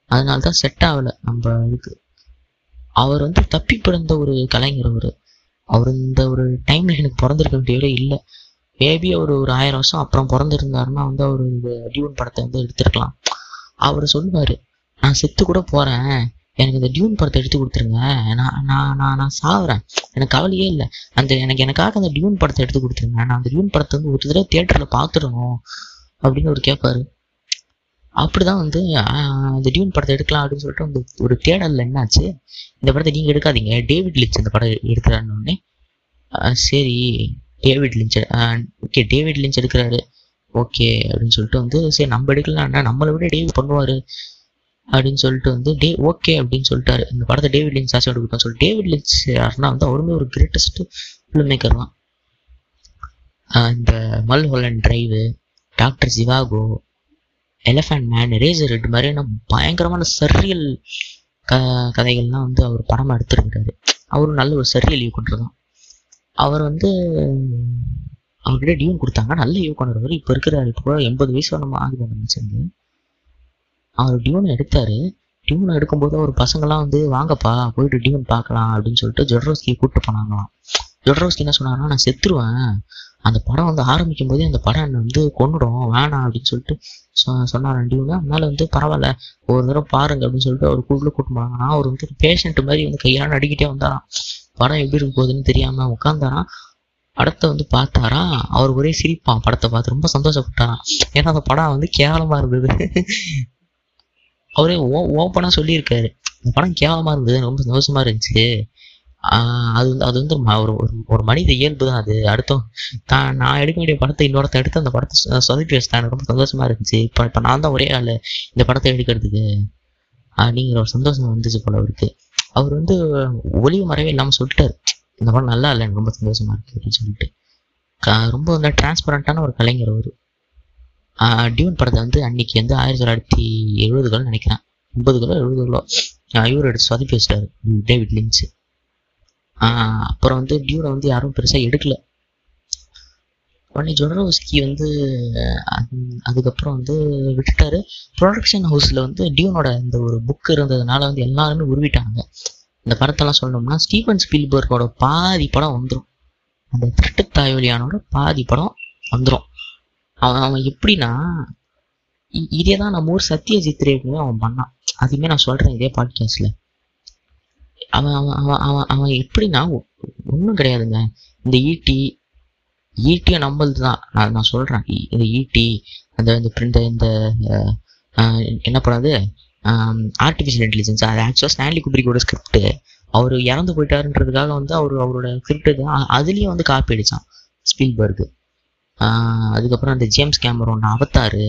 அதனால தான் செட் ஆகலை. நம்ம இதுக்கு. அவர் வந்து தப்பி பிறந்த ஒரு கலைஞர் அவர். அவர் இந்த ஒரு டைம்ல எனக்கு பிறந்திருக்க வேண்டியவரே இல்லை. மேபி அவர் ஒரு ஆயிரம் வருஷம் அப்புறம் பிறந்திருந்தாருன்னா வந்து அவர் இந்த டியூன் படத்தை வந்து எடுத்திருக்கலாம். அவர் சொல்லுவார் நான் செத்து கூட போகிறேன் எனக்கு இந்த டியூன் படத்தை எடுத்து கொடுத்துருங்க. நான் நான் நான் நான் சாகுறேன் எனக்கு கவலையே இல்லை. அந்த எனக்கு எனக்காக அந்த டியூன் படத்தை எடுத்து கொடுத்துருங்க. நான் அந்த டியூன் படத்தை வந்து ஒரு தடவை தியேட்டரில் பார்த்துடணும் அப்படின்னு அவர் கேட்பாரு அப்படிதான் வந்து அந்த டியூன் படத்தை எடுக்கலாம் அப்படின்னு சொல்லிட்டு அந்த ஒரு தேடலில் என்னாச்சு? இந்த படத்தை நீங்கள் எடுக்காதீங்க. டேவிட் லிச் இந்த படம் எடுக்கிறான்னு சரி David Lynch okay David Lynch எடுக்கிறாரு. ஓகே அப்படின்னு சொல்லிட்டு வந்து சரி நம்ம எடுக்கலாம்னா நம்மளை விட டேவிட் பண்ணுவாரு. அப்படின்னு சொல்லிட்டு வந்து டே ஓகே அப்படின்னு சொல்லிட்டாரு. இந்த படத்தை டேவிட் லின்ஸ் ஆசை எடுக்கணும் சொல்லி டேவிட் லின்ஸ் யாருன்னா வந்து அவருமே ஒரு கிரேட்டஸ்ட் ஃபிலிம் மேக்கர் தான் இந்த Mulholland Drive Doctor Zhivago Elephant Man Eraserhead மாதிரியான பயங்கரமான சரியல் க கதைகள்லாம் வந்து அவர் படமாக எடுத்துருக்கிறாரு. அவரும் நல்ல ஒரு சரியல் இயக்குனர் கொண்டிருக்கான் அவர் வந்து அவர்கிட்ட டியூன் கொடுத்தாங்க. நல்ல இயக்குனர் அவர் இப்போ இருக்கிறாரு. இப்போ எண்பது வயசு நம்ம ஆகுது அந்த அவர் டியூன் எடுத்தாரு. டியூன் எடுக்கும்போது அவர் பசங்கள்லாம் வந்து வாங்கப்பா போயிட்டு டியூன் பார்க்கலாம் அப்படின்னு சொல்லிட்டு ஜொட்ரோஸ்கியை கூப்பிட்டு போனாங்களாம். ஜொட்ரோஸ்கி என்ன சொன்னாருன்னா நான் செத்துருவேன். அந்த படம் வந்து ஆரம்பிக்கும் போதே அந்த படம் என்னை வந்து கொண்டுடும் வேணாம் அப்படின்னு சொல்லிட்டு சொ- சொன்னாரன் டியூனு அதனால வந்து பரவாயில்ல. ஒரு தடவை பாருங்க அப்படின்னு சொல்லிட்டு அவர் கூட்டில் கூட்டு போனாங்க. அவர் வந்து பேஷண்ட் மாதிரி வந்து கையால் அடிக்கிட்டே வந்தாராம். படம் எப்படி இருக்க போகுதுன்னு தெரியாம உட்காந்தாராம் படத்தை வந்து பார்த்தாரா அவர் ஒரே சிரிப்பான் படத்தை பார்த்து. ரொம்ப சந்தோஷப்பட்டாராம். ஏன்னா அந்த படம் வந்து கேவலமா இருந்தது. அவரே ஓ ஓப்பனாக சொல்லியிருக்காரு. இந்த படம் கேவலமா இருந்தது ரொம்ப சந்தோஷமா இருந்துச்சு. அது அது வந்து ஒரு ஒரு- மனித இயல்பு தான் அது. அடுத்தோம் தான் நான் எடுக்க வேண்டிய படத்தை இன்னொருத்தன் எடுத்து அந்த படத்தை சொ- சொதப்பி வச்சுட்டான். எனக்கு ரொம்ப சந்தோஷமா இருந்துச்சு. இப்போ இப்போ நான் தான் ஒரே ஆள் இந்த படத்தை எடுக்கிறதுக்கு. அப்படிங்கிற ஒரு சந்தோஷம் வந்துச்சு போல அவருக்கு அவர் வந்து ஒளிவு மறைவே இல்லாமல் சொல்லிட்டாரு. இந்த படம் நல்லா இல்லை எனக்கு ரொம்ப சந்தோஷமா இருக்கு அப்படின்னு சொல்லிட்டு. ரொம்ப வந்து டிரான்ஸ்பரண்டான ஒரு கலைஞர் அவர். டியூன் படத்தை வந்து அன்னைக்கு வந்து ஆயிரத்தி தொள்ளாயிரத்தி எழுபதுகள் நினைக்கிறேன். எண்பதுகளோ எழுபதுகளோ. இவர் எடுத்து சொதப்பி வச்சிட்டாரு. டேவிட் லின்ஸ் அப்புறம் வந்து டியூனை வந்து யாரும் பெருசாக எடுக்கல. உடனே ஜொனரோஸ்கி வந்து அதுக்கப்புறம் வந்து விட்டுட்டாரு. ப்ரொடக்ஷன் ஹவுஸில் வந்து டியூனோட இந்த ஒரு புக் இருந்ததுனால வந்து எல்லாருமே உருவிட்டாங்க. இந்த படத்தெல்லாம் சொல்லணும்னா ஸ்டீபன் ஸ்பீல்பர்கோட பாதி படம் வந்துடும் அந்த திருட்டு தாய்வழியானோட பாதி படம் வந்துடும் அவன் அவன் எப்படின்னா இ- இதே தான் நம்ம ஊர் சத்யஜித் ரேவுமே அவன் பண்ணான். அதுமே நான் சொல்றேன் இதே பாட்காஸ்ட்ல அவன் அவன் அவன் அவன் அவன் எப்படின்னா ஒன்றும் கிடையாதுங்க. இந்த ஈட்டி ஈட்டியை நம்மளது தான் நான் நான் சொல்கிறேன் இந்த ஈட்டி அந்த இந்த இந்த இந்த என்ன பண்ணாது ஆர்டிஃபிஷியல் இன்டெலிஜென்ஸ் அது ஆக்சுவலாக ஸ்டான்லி குப்ரிக்கோட ஸ்கிரிப்ட் அவர் இறந்து போயிட்டாருன்றதுக்காக வந்து அவர் அவரோட ஸ்கிரிப்ட் அதுலேயும் வந்து காப்பி அடித்தான் ஸ்பீல்பர்கு அதுக்கப்புறம் அந்த ஜேம்ஸ் கேமரோன் அவத்தாரு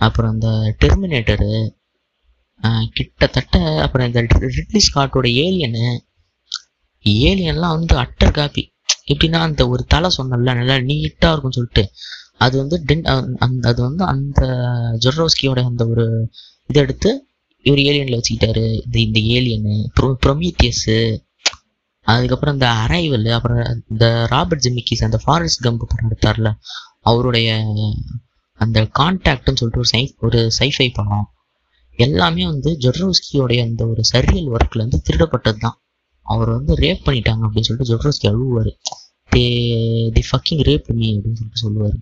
அப்புறம் அந்த டெர்மினேட்டரு கிட்டத்தட்ட அப்புறம் இந்த ரிட்லி ஸ்காட்டோட ஏலியனு ஏலியன்லாம் வந்து அட்டர் காப்பி. எப்படின்னா அந்த ஒரு தலை சொன்னல நல்லா நீட்டாக இருக்கும் சொல்லிட்டு. அது வந்து டென் அந்த அது வந்து அந்த ஜொரோஸ்கியோட அந்த ஒரு இதை எடுத்து இவர் ஏலியனில் வச்சுக்கிட்டாரு. இந்த இந்த ஏலியனு ப்ரொ ப்ரொமீத்தியஸு அதுக்கப்புறம் இந்த அரைவல் அப்புறம் இந்த ராபர்ட் ஜிமிக்கிஸ் அந்த ஃபாரஸ்ட் கம்பு படம் எடுத்தார்ல அவருடைய அந்த கான்டாக்ட்னு சொல்லிட்டு ஒரு சை ஒரு சைஃபை படம். எல்லாமே வந்து ஜொட்ரோஸ்கியோடைய அந்த ஒரு சரியல் ஒர்க்ல இருந்து திருடப்பட்டது தான் அவர் வந்து ரேப் பண்ணிட்டாங்க அப்படின்னு சொல்லிட்டு Jodorowsky அழுவார் they the fucking rape me அப்படின்னு சொல்லிட்டு சொல்லுவார்.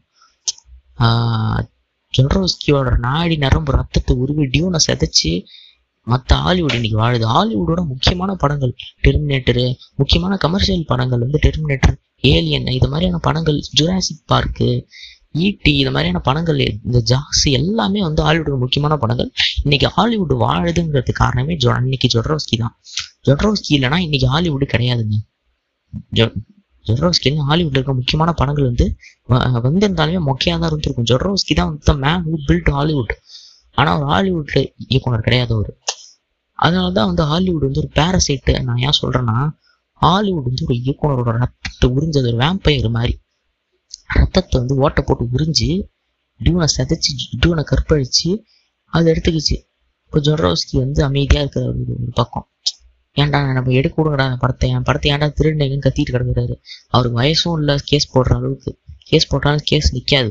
ஜொட்ரோஸ்கியோட நாடி நரம்பு ரத்தத்தை உருவி டியூனை செதைச்சு மற்ற ஹாலிவுட் இன்னைக்கு வாழுது. ஹாலிவுட்டோட முக்கியமான படங்கள் டெர்மினேட்டரு முக்கியமான கமர்ஷியல் படங்கள் வந்து டெர்மினேட்டர் ஏலியன் இது மாதிரியான படங்கள் ஜுராசிக் பார்க்கு ஈட்டி இது மாதிரியான படங்கள் இந்த ஜாஸ்தி எல்லாமே வந்து ஹாலிவுட் முக்கியமான படங்கள். இன்னைக்கு ஹாலிவுட் வாழுதுங்கிறது காரணமே ஜொ இன்னைக்கு ஜொட்ரோஸ்கி தான். ஜொட்ரோஸ்கி இல்லைன்னா இன்னைக்கு ஹாலிவுட் கிடையாதுங்க. ஜொட்ரோஸ்கி ஹாலிவுட்ல இருக்க முக்கியமான படங்கள் வந்து வ- வந்திருந்தாலுமே மொக்கையாக தான் இருந்திருக்கும். ஜொட்ரோஸ்கி தான் வந்து மேன் ஹூ பில்ட் ஹாலிவுட் ஆனால் ஒரு ஹாலிவுட்ல இயக்குனர் கிடையாது அவர். அதனால தான் வந்து ஹாலிவுட் வந்து ஒரு பேரசைட்டு நான் ஏன் சொல்றேன்னா ஹாலிவுட் வந்து ஒரு இயக்குனரோட ரத்தத்தை உறிஞ்சது ஒரு வேம்பயர் மாதிரி. ரத்தத்தை வந்து ஓட்டை போட்டு உறிஞ்சு டியூனை செதைச்சு டியூனை கற்பழிச்சு அதை எடுத்துக்கிச்சு. இப்போ ஜொட்ரோஸ்கி வந்து அமைதியாக இருக்கிற ஒரு ஒரு பக்கம். ஏன்டா நம்ம எடுக்க விடுங்கடா படத்தை என் படத்தை ஏன்டா திருநெங்கன்னு கத்திட்டு கிடக்குறாரு? அவருக்கு வயசும் இல்லை கேஸ் போடுற அளவுக்கு. கேஸ் போட்டாலும் கேஸ் நிற்காது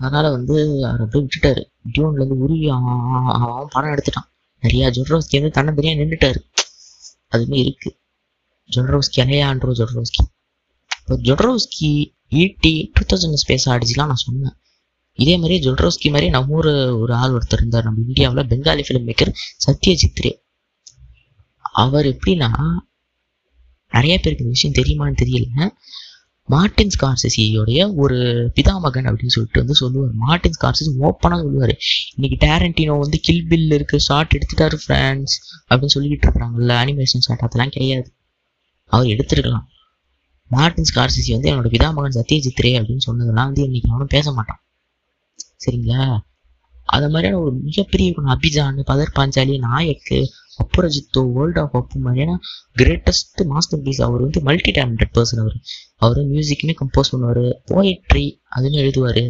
அதனால வந்து அவர் அப்படியே விட்டுட்டாரு. டியூன்ல இருந்து உருவி அவன் அவன் அவன் படம் எடுத்துட்டான். நிறையா ஜொட்ரோஸ்கி வந்து தன்னை நின்றுட்டாரு அதுவுமே இருக்கு. ஜொட்ரோஸ்கி அலையாண்ட்ரோ ஜொட்ரோஸ்கி இப்போ ஜொட்ரோஸ்கி ஈட்டி டூ தௌசண்ட் ஸ்பேஸ் ஆடிச்சுலாம் நான் சொன்னேன். இதே மாதிரி ஜொட்ரோஸ்கி மாதிரி நம்ம ஊர் ஒரு ஆள் ஒருத்தர் இருந்தார். நம்ம இந்தியாவில் பெங்காலி ஃபிலிம் மேக்கர் சத்யஜித்ரே. அவர் எப்படின்னா நிறைய பேருக்கு இந்த விஷயம் தெரியுமான்னு தெரியல. மார்டின் ஸ்கார்சிசியோடைய ஒரு பிதாமகன் அப்படின்னு சொல்லிட்டு வந்து சொல்லுவார். மார்டின் ஸ்கார்சிசி ஓப்பனாக சொல்லுவார். இன்னைக்கு டேரண்டினோ வந்து கில் பில் இருக்கு ஷார்ட் எடுத்துட்டாரு ஃப்ரான்ஸ் அப்படின்னு சொல்லிக்கிட்டு இருக்கிறாங்கல்ல அனிமேஷன் ஷார்ட் அதெல்லாம் கிடையாது. அவர் எடுத்திருக்கலாம். மார்டின் ஸ்கார்சிசி வந்து என்னோட பிதாமகன் சத்யஜித் ரே அப்படின்னு சொன்னதெல்லாம் வந்து இன்னைக்கு அவனும் பேச மாட்டான். சரிங்களா? அது மாதிரியான ஒரு மிகப்பெரிய அபிஜான் பதர் பாஞ்சாலி நாயக்கு அப்புரஜித்தோ வேர்ல்ட் ஆஃப் அப்பு மாதிரியான கிரேட்டஸ்ட் மாஸ்டர் பீஸ் அவர் வந்து மல்டி டேலண்டட் பர்சன் அவர். அவர் மியூசிக்குமே கம்போஸ் பண்ணுவார் போயட்ரி அதுன்னு எழுதுவார்.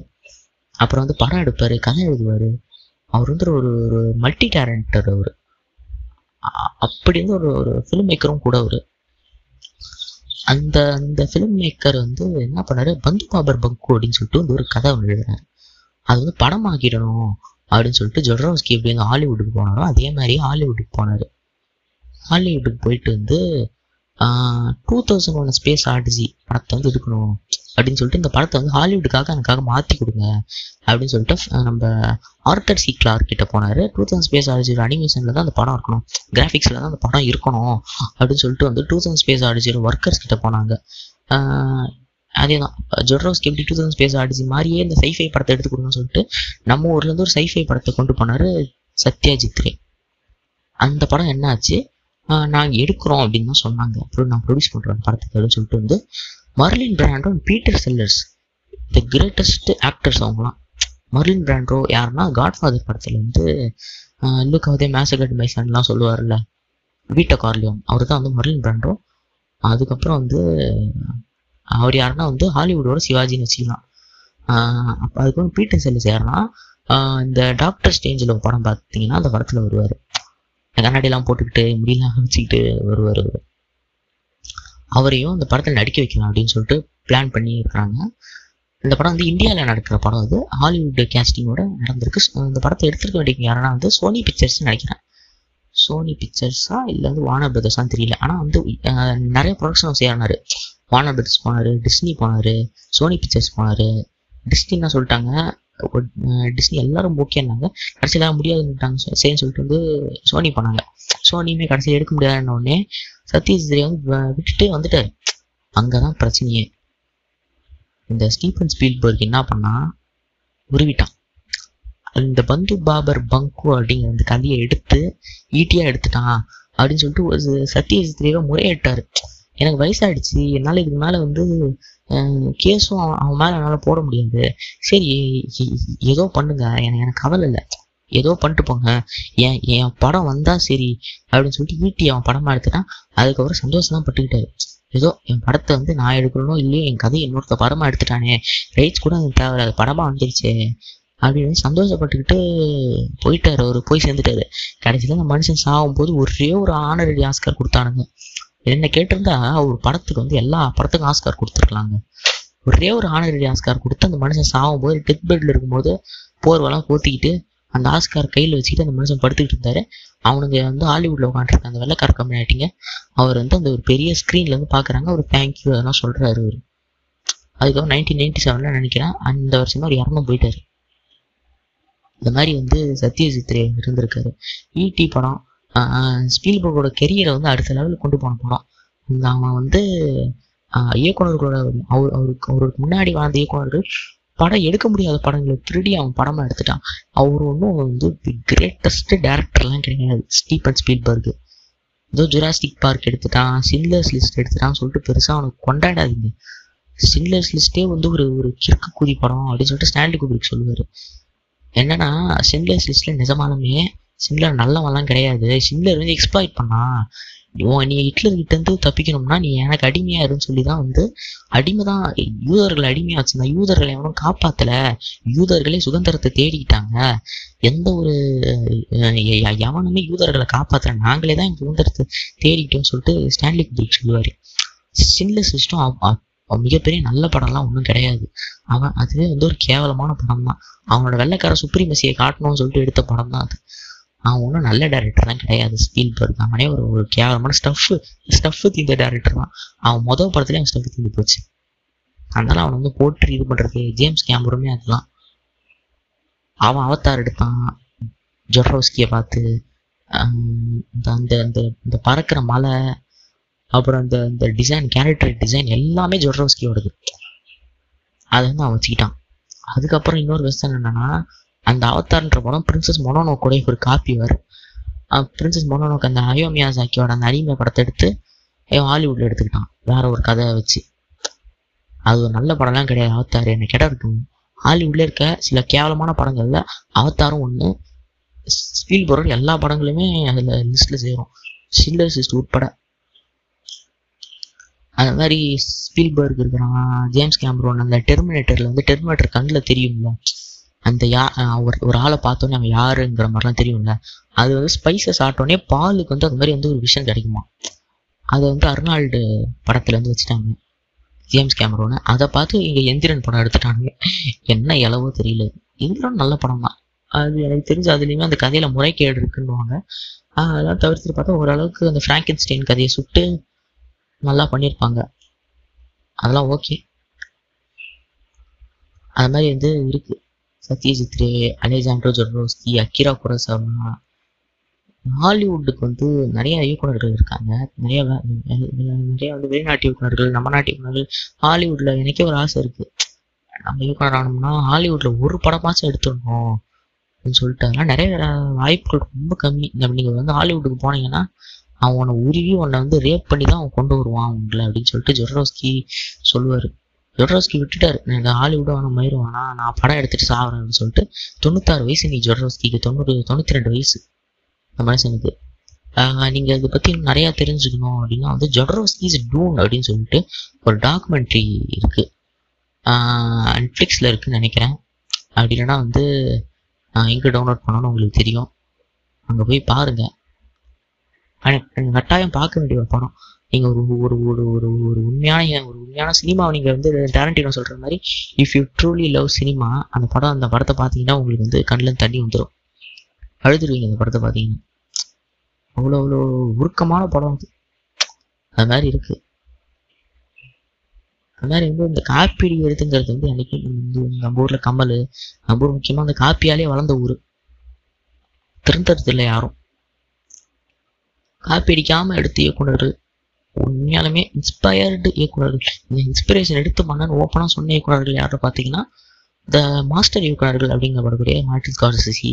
அப்புறம் வந்து படம் எடுப்பார் கதை எழுதுவார். அவர் வந்து ஒரு ஒரு மல்டி டேலண்டர் அவர் அப்படி வந்து ஒரு ஒரு ஃபிலிம் மேக்கரும் கூட அவர். அந்த அந்த ஃபிலிம் மேக்கர் வந்து என்ன பண்ணாரு? பந்து பாபர் பங்கு அப்படின்னு சொல்லிட்டு வந்து ஒரு கதை எழுதுறாரு. அது வந்து படமாக்கிடணும். அப்படின்னு சொல்லிட்டு ஜொட்ரோஸ்கி எப்படி வந்து ஹாலிவுட்டுக்கு போனாரோ அதே மாதிரி ஹாலிவுட்டுக்கு போனார். ஹாலிவுட்டுக்கு போயிட்டு வந்து two thousand one space odyssey படத்தை வந்து எடுக்கணும் அப்படின்னு சொல்லிட்டு இந்த படத்தை வந்து ஹாலிவுட்டுக்காக எனக்காக மாற்றி கொடுங்க அப்படின்னு சொல்லிட்டு நம்ம ஆர்கர் சி கிளார்க் கிட்ட போனார். டூ தௌசண்ட் ஸ்பேஸ் ஆடிசியோட அனிமேஷனில் தான் அந்த படம் இருக்கணும். கிராஃபிக்ஸில் தான் அந்த படம் இருக்கணும் அப்படின்னு சொல்லிட்டு வந்து டூ தௌசண்ட் ஸ்பேஸ் ஆடிசியோட ஒர்க்கர்ஸ் கிட்ட போனாங்க. அதே தான் ஜொட்ரோஸ்க்கு எப்படி டூ தௌசண்ட் ஸ்பேஸ் ஆடிசி மாதிரியே இந்த சைஃபை படத்தை எடுத்து கொடுங்கன்னு சொல்லிட்டு நம்ம ஊர்லேருந்து ஒரு சைஃபை படத்தை கொண்டு போனார் சத்யாஜித் ரே. அந்த படம் என்னாச்சு? நாங்கள் எடுக்கிறோம் அப்படின்னு தான் சொன்னாங்க. அப்புறம் நான் ப்ரொடியூஸ் பண்ணுறேன் படத்துக்கு அப்படின்னு சொல்லிட்டு வந்து Marlon Brando Peter Sellers the greatest actors அவங்களாம் மர்லின் பிராண்டோ யாருன்னா காட்ஃபாதர் படத்தில் வந்து லுக் அவதே மேசகட் மைசன்லாம் சொல்லுவார்ல வீட்டை கார்லியோன் அவர் தான் வந்து மர்லின் பிராண்டோ அதுக்கப்புறம் வந்து அவர் யாருன்னா வந்து ஹாலிவுட்டோட சிவாஜின்னு வச்சுக்கலாம். ஆஹ் அதுக்கப்புறம் பீட்டர் செல்லஸ் யாருன்னா இந்த டாக்டர் ஸ்டேஞ்சில் படம் பார்த்தீங்கன்னா அந்த படத்தில் வருவார். கண்ணாடிலாம் போட்டுக்கிட்டு முடியெல்லாம் வச்சுக்கிட்டு வருவார் அவரையும் அந்த படத்தில் நடிக்க வைக்கலாம் அப்படின்னு சொல்லிட்டு பிளான் பண்ணி இருக்கிறாங்க இந்த படம் வந்து இந்தியாவில் நடக்கிற படம் அது. ஹாலிவுட் கேஸ்டிங்கோட நடந்திருக்கு. இந்த படத்தை எடுத்துருக்க வேண்டிய யாருன்னா வந்து சோனி பிக்சர்ஸ் நினைக்கிறேன். சோனி பிக்சர்ஸா இல்லை வந்து வானர் பிரதர்ஸான்னு தெரியல. ஆனால் வந்து நிறைய ப்ரொடக்ஷன் ஹவுஸ் ஏறினாரு வானர் பிரதர்ஸ் போனார் டிஸ்னி போனார் சோனி பிக்சர்ஸ் போனார். டிஸ்னின்னா சொல்லிட்டாங்க. டிஸ்னி எல்லாரும் ஓகேன்னாங்க கடைசியில் முடியாதுன்னுட்டாங்க. சரின்னு சொல்லிட்டு வந்து சோனி போனாங்க. சோனியுமே கடைசியில் எடுக்க முடியாதுன்ன உடனே சத்யஜித் வந்து விட்டுட்டு வந்துட்டாரு. அங்கே தான் பிரச்சனையே. இந்த ஸ்டீஃபன் ஸ்பீல்பர்க் என்ன பண்ணா உருவிட்டான். இந்த பந்து பாபர் பங்கு அப்படிங்கிற அந்த கதையை எடுத்து ஈட்டியாக எடுத்துட்டான். அப்படின்னு சொல்லிட்டு ஒரு சத்யஜித் முறையிட்டார் முறையிட்டாரு. எனக்கு வயசாயிடுச்சு. என்னால் இதுக்கு மேலே வந்து கேஸும் அவன் அவன் மேலே என்னால் போட முடியாது. சரி ஏதோ பண்ணுங்க. எனக்கு எனக்கு கவலை இல்லை. ஏதோ பண்ணிட்டு போங்க. என் என் படம் வந்தா சரி அப்படின்னு சொல்லிட்டு ஈட்டி அவன் படமா எடுத்துட்டான் அதுக்கப்புறம் சந்தோஷம் தான் பட்டுக்கிட்டாரு. ஏதோ என் படத்தை வந்து நான் எடுக்கணும் இல்லையோ என் கதையை இன்னொருத்த படமா எடுத்துட்டானே. ரைட்ஸ் கூட எனக்கு தேவையில்ல. அது படமா வந்துருச்சு. அப்படின்னு சந்தோஷப்பட்டுக்கிட்டு போயிட்டாரு. அவரு போய் சேர்ந்துட்டாரு. கடைசியில் அந்த மனுஷன் சாகும் போது ஒரே ஒரு ஆனரடி ஆஸ்கர் கொடுத்தானுங்க. என்ன கேட்டிருந்தா ஒரு படத்துக்கு வந்து எல்லா படத்துக்கும் ஆஸ்கார் கொடுத்துருக்கலாங்க. ஒரே ஒரு ஆனரடி ஆஸ்கார் கொடுத்து அந்த மனுஷன் சாகும் போது டெத் பெட்ல இருக்கும்போது போர்வெல்லாம் போத்திக்கிட்டு அந்த ஆஸ்கார் கையில் வச்சுக்கிட்டு அந்த மனுஷன் படுத்துக்கிட்டு இருந்தாரு. அவனுங்க வந்து ஹாலிவுட்ல உட்காந்துருக்க அந்த வெள்ளக்கார கம்யூனிட்டிங்க அவர் வந்து அந்த ஒரு பெரிய ஸ்க்ரீன்ல இருந்து பார்க்குறாங்க அவர் தேங்க்யூ அதெல்லாம் சொல்றாரு அவர். அதுக்கப்புறம் நைன்டீன் நைன்டி செவன்ல நினைக்கிறேன் அந்த வருஷம் அவர் இறந்து போயிட்டாரு. இந்த மாதிரி வந்து சத்யஜித் ரே இருந்திருக்காரு. ஈடி படம் ஸ்பீல்பர்கோட கெரியரை வந்து அடுத்த லெவலுக்கு கொண்டு போன படம் இந்த அவன் வந்து இயக்குநர்களோட இயக்குனர்களோட அவர் அவருக்கு அவருக்கு முன்னாடி வாழ்ந்த இயக்குநர்கள் படம் எடுக்க முடியாத படங்களை திருடி அவன் படமா எடுத்துட்டான். அவர் ஒன்றும் வந்து கிரேட்டஸ்ட் டேரக்டர்லாம் கிடையாது. Steven Spielberg. ஏதோ ஜுராஸ்டிக் பார்க் எடுத்துட்டான் சின்லர்ஸ் லிஸ்ட் எடுத்துட்டான்னு சொல்லிட்டு பெருசாக அவனுக்கு கொண்டாடாதீங்க. சின்லர்ஸ் லிஸ்ட்டே வந்து ஒரு ஒரு கிறுக்கு குதி படம் அப்படின்னு சொல்லிட்டு ஸ்டாண்டி குப்ரிக் சொல்லுவார். என்னன்னா சின்லர்ஸ் லிஸ்ட்ல நிஜமாலுமே சிம்லர் நல்லவன்லாம் கிடையாது. சிம்லர் வந்து எக்ஸ்ப்ளாய்ட் பண்ணான் உன் நீ ஹிட்லர் கிட்ட இருந்து தப்பிக்கணும்னா நீ எனக்கு அடிமையா இருன்னு சொல்லி தான் வந்து அடிமை தான் யூதர்களை அடிமையா வச்சிருந்தா யூதர்களை எவனும் காப்பாத்தல. யூதர்களே சுதந்திரத்தை தேடிக்கிட்டாங்க. எந்த ஒரு எவனுமே யூதர்களை காப்பாத்தல. நாங்களே தான் எங்க சுதந்திரத்தை தேடிக்கிட்டோம்னு சொல்லிட்டு ஸ்டான்லி குப்ரிக் சொல்லுவாரு. சிம்ல சிஸ்டம் மிகப்பெரிய நல்ல படம்லாம் ஒன்றும் கிடையாது. அவன் அதுவே வந்து ஒரு கேவலமான படம் தான் அவனோட வெள்ளைக்கார சுப்ரீமசியை காட்டணும்னு சொல்லிட்டு எடுத்த படம் தான் அது. அவன் ஒன்றும் நல்ல டேரக்டர்லாம் கிடையாது. ஸ்பீல்பர்க் அவனே ஒரு ஒரு கேவலமான ஸ்டஃப் ஸ்டஃப் தீந்த டேரக்டர் தான். அவன் மொதல் படத்துலேயே அவன் ஸ்டஃப் தீந்து போச்சு. அதனால அவன் வந்து போட்டு இது பண்ணுறது ஜேம்ஸ் கேமருமே அதெல்லாம். அவன் அவத்தார் எடுத்தான். ஜொர்ஹவுஸ்கியை பார்த்து இந்த அந்த அந்த இந்த பறக்கிற மலை அப்புறம் இந்த இந்த டிசைன் கேரக்டர் டிசைன் எல்லாமே ஜொர்ஹவுஸ்கியோடது அதை வந்து அவன் வச்சுக்கிட்டான். அதுக்கப்புறம் இன்னொரு விஷயம் என்னன்னா அந்த அவத்தார்ன்ற படம் பிரின்சஸ் மொனோனோக்கோடைய ஒரு காப்பி வரும். பிரின்சஸ் மொனோனோக்கு அந்த அயோ மியாசாக்கியோட அந்த அடிமை படத்தை எடுத்து ஹாலிவுட்ல எடுத்துக்கிட்டான். வேற ஒரு கதையை வச்சு. அது ஒரு நல்ல படம்லாம் கிடையாது அவத்தார் என்ன கேட்டா இருக்கு ஹாலிவுட்ல இருக்க சில கேவலமான படங்கள்ல அவதாரும் ஒன்று பொருள் எல்லா படங்களுமே அதுல லிஸ்ட்ல சேரும். ஷில்லர் சிஸ்ட் உட்பட. அது மாதிரி ஸ்பீல்பர்க் இருக்கிறான் ஜேம்ஸ் கேமரோன் அந்த டெர்மினேட்டர்ல வந்து டெர்மினேட்டர் கண்ணில் தெரியும்ல. அந்த யா ஒரு ஒரு ஆளை பார்த்தோன்னே அவன் யாருங்கிற மாதிரிலாம் தெரியும்ல? அது வந்து ஸ்பைசஸ் ஆட்டோடனே பாலுக்கு வந்து அது மாதிரி வந்து ஒரு விஷன் கிடைக்குமா? அதை வந்து அர்னால்டு படத்துல வந்து வச்சுட்டாங்க. ஜேம்ஸ் கேமரோன்னு அதை பார்த்து இங்க எந்திரன் படம் எடுத்துட்டாங்க என்ன இளவோ தெரியல. எந்திரன் நல்ல படம் தான் அது எனக்கு தெரிஞ்சு அதுலேயுமே அந்த கதையில முறைகேடு இருக்குன்னுவாங்க. அதெல்லாம் தவிர்த்துட்டு பார்த்தா ஓரளவுக்கு அந்த ஃப்ராங்கன்ஸ்டைன் கதையை சுட்டு நல்லா பண்ணியிருப்பாங்க. அதெல்லாம் ஓகே. அது மாதிரி வந்து இருக்கு. சத்யஜித் ரே அலெக்சாண்ட்ரோ ஜொட்ரோஸ்கி அக்கிரா குரசவா ஹாலிவுட்டுக்கு வந்து நிறைய இயக்குனர்கள் இருக்காங்க. நிறைய நிறைய வந்து வெளிநாட்டு இயக்குநர்கள் நம்ம நாட்டு இயக்குநர்கள் ஹாலிவுட்ல எனக்கே ஒரு ஆசை இருக்கு. நம்ம இயக்குனர் ஆனோம்னா ஹாலிவுட்ல ஒரு படமாச்சும் எடுத்துடணும் அப்படின்னு சொல்லிட்டு அதெல்லாம் நிறைய வாய்ப்புகள் ரொம்ப கம்மி. இந்த நீங்க வந்து ஹாலிவுட்டுக்கு போனீங்கன்னா அவன் உன்னை உருவி உன்னை வந்து ரேப் பண்ணி தான் அவன் கொண்டு வருவான் உங்களை அப்படின்னு சொல்லிட்டு ஜொட்ரோஸ்கி சொல்லுவார். ஜொட்ரோஸ்கி விட்டுட்டாரு. எனக்கு ஹாலிவுட் அவன் மயிரும் நான் படம் எடுத்துட்டு சாகுறேன்னு அப்படின்னு சொல்லிட்டு தொண்ணூத்தாறு வயசு நீ ஜொட்ரோஸ்கிக்கு தொண்ணூறு தொண்ணூற்றி ரெண்டு வயசு. இந்த மனுஷனுக்கு. நீங்கள் இதை பற்றி நிறையா தெரிஞ்சுக்கணும் அப்படின்னா வந்து ஜொட்ரோஸ்கி இஸ் டூன் அப்படின்னு சொல்லிட்டு ஒரு டாக்குமெண்ட்ரி இருக்குது நெட்ஃப்ளிக்ஸில் இருக்குன்னு நினைக்கிறேன். அப்படி இல்லைன்னா வந்து எங்கே டவுன்லோட் பண்ணணும்னு உங்களுக்கு தெரியும். அங்கே போய் பாருங்கள் கட்டாயம் பார்க்க வேண்டிய ஒரு படம். நீங்கள் ஒரு ஒரு ஒரு ஒரு ஒரு உண்மையான ஒரு உண்மையான சினிமாவை நீங்கள் வந்து டேரண்டினோ சொல்கிற மாதிரி if you truly love cinema அந்த படம் அந்த படத்தை பார்த்தீங்கன்னா உங்களுக்கு வந்து கண்ணில் தண்ணி வந்துடும் அழுதுருவீங்க அந்த படத்தை பார்த்தீங்கன்னா. அவ்வளோ அவ்வளோ உருக்கமான படம் அது. அது மாதிரி இருக்கு. அது மாதிரி வந்து இந்த காப்பீடு எடுத்துங்கிறது வந்து அன்னைக்கு வந்து நம்ம ஊர்ல கமல் நம்ம ஊர் முக்கியமா அந்த காப்பியாலே வளர்ந்த ஊர். திருந்தறது இல்லை யாரும். காப்பி அடிக்காமல் எடுத்து இயக்குனர் உண்மையாலுமே இன்ஸ்பயர்டு இயக்குனர்கள். இந்த இன்ஸ்பிரேஷன் எடுத்து பண்ணன்னு ஓப்பனாக சொன்ன இயக்குநர்கள் யாரும் பார்த்தீங்கன்னா இந்த மாஸ்டர் இயக்குனர்கள் அப்படிங்கப்படக்கூடிய மார்டின் ஸ்கார்சிசி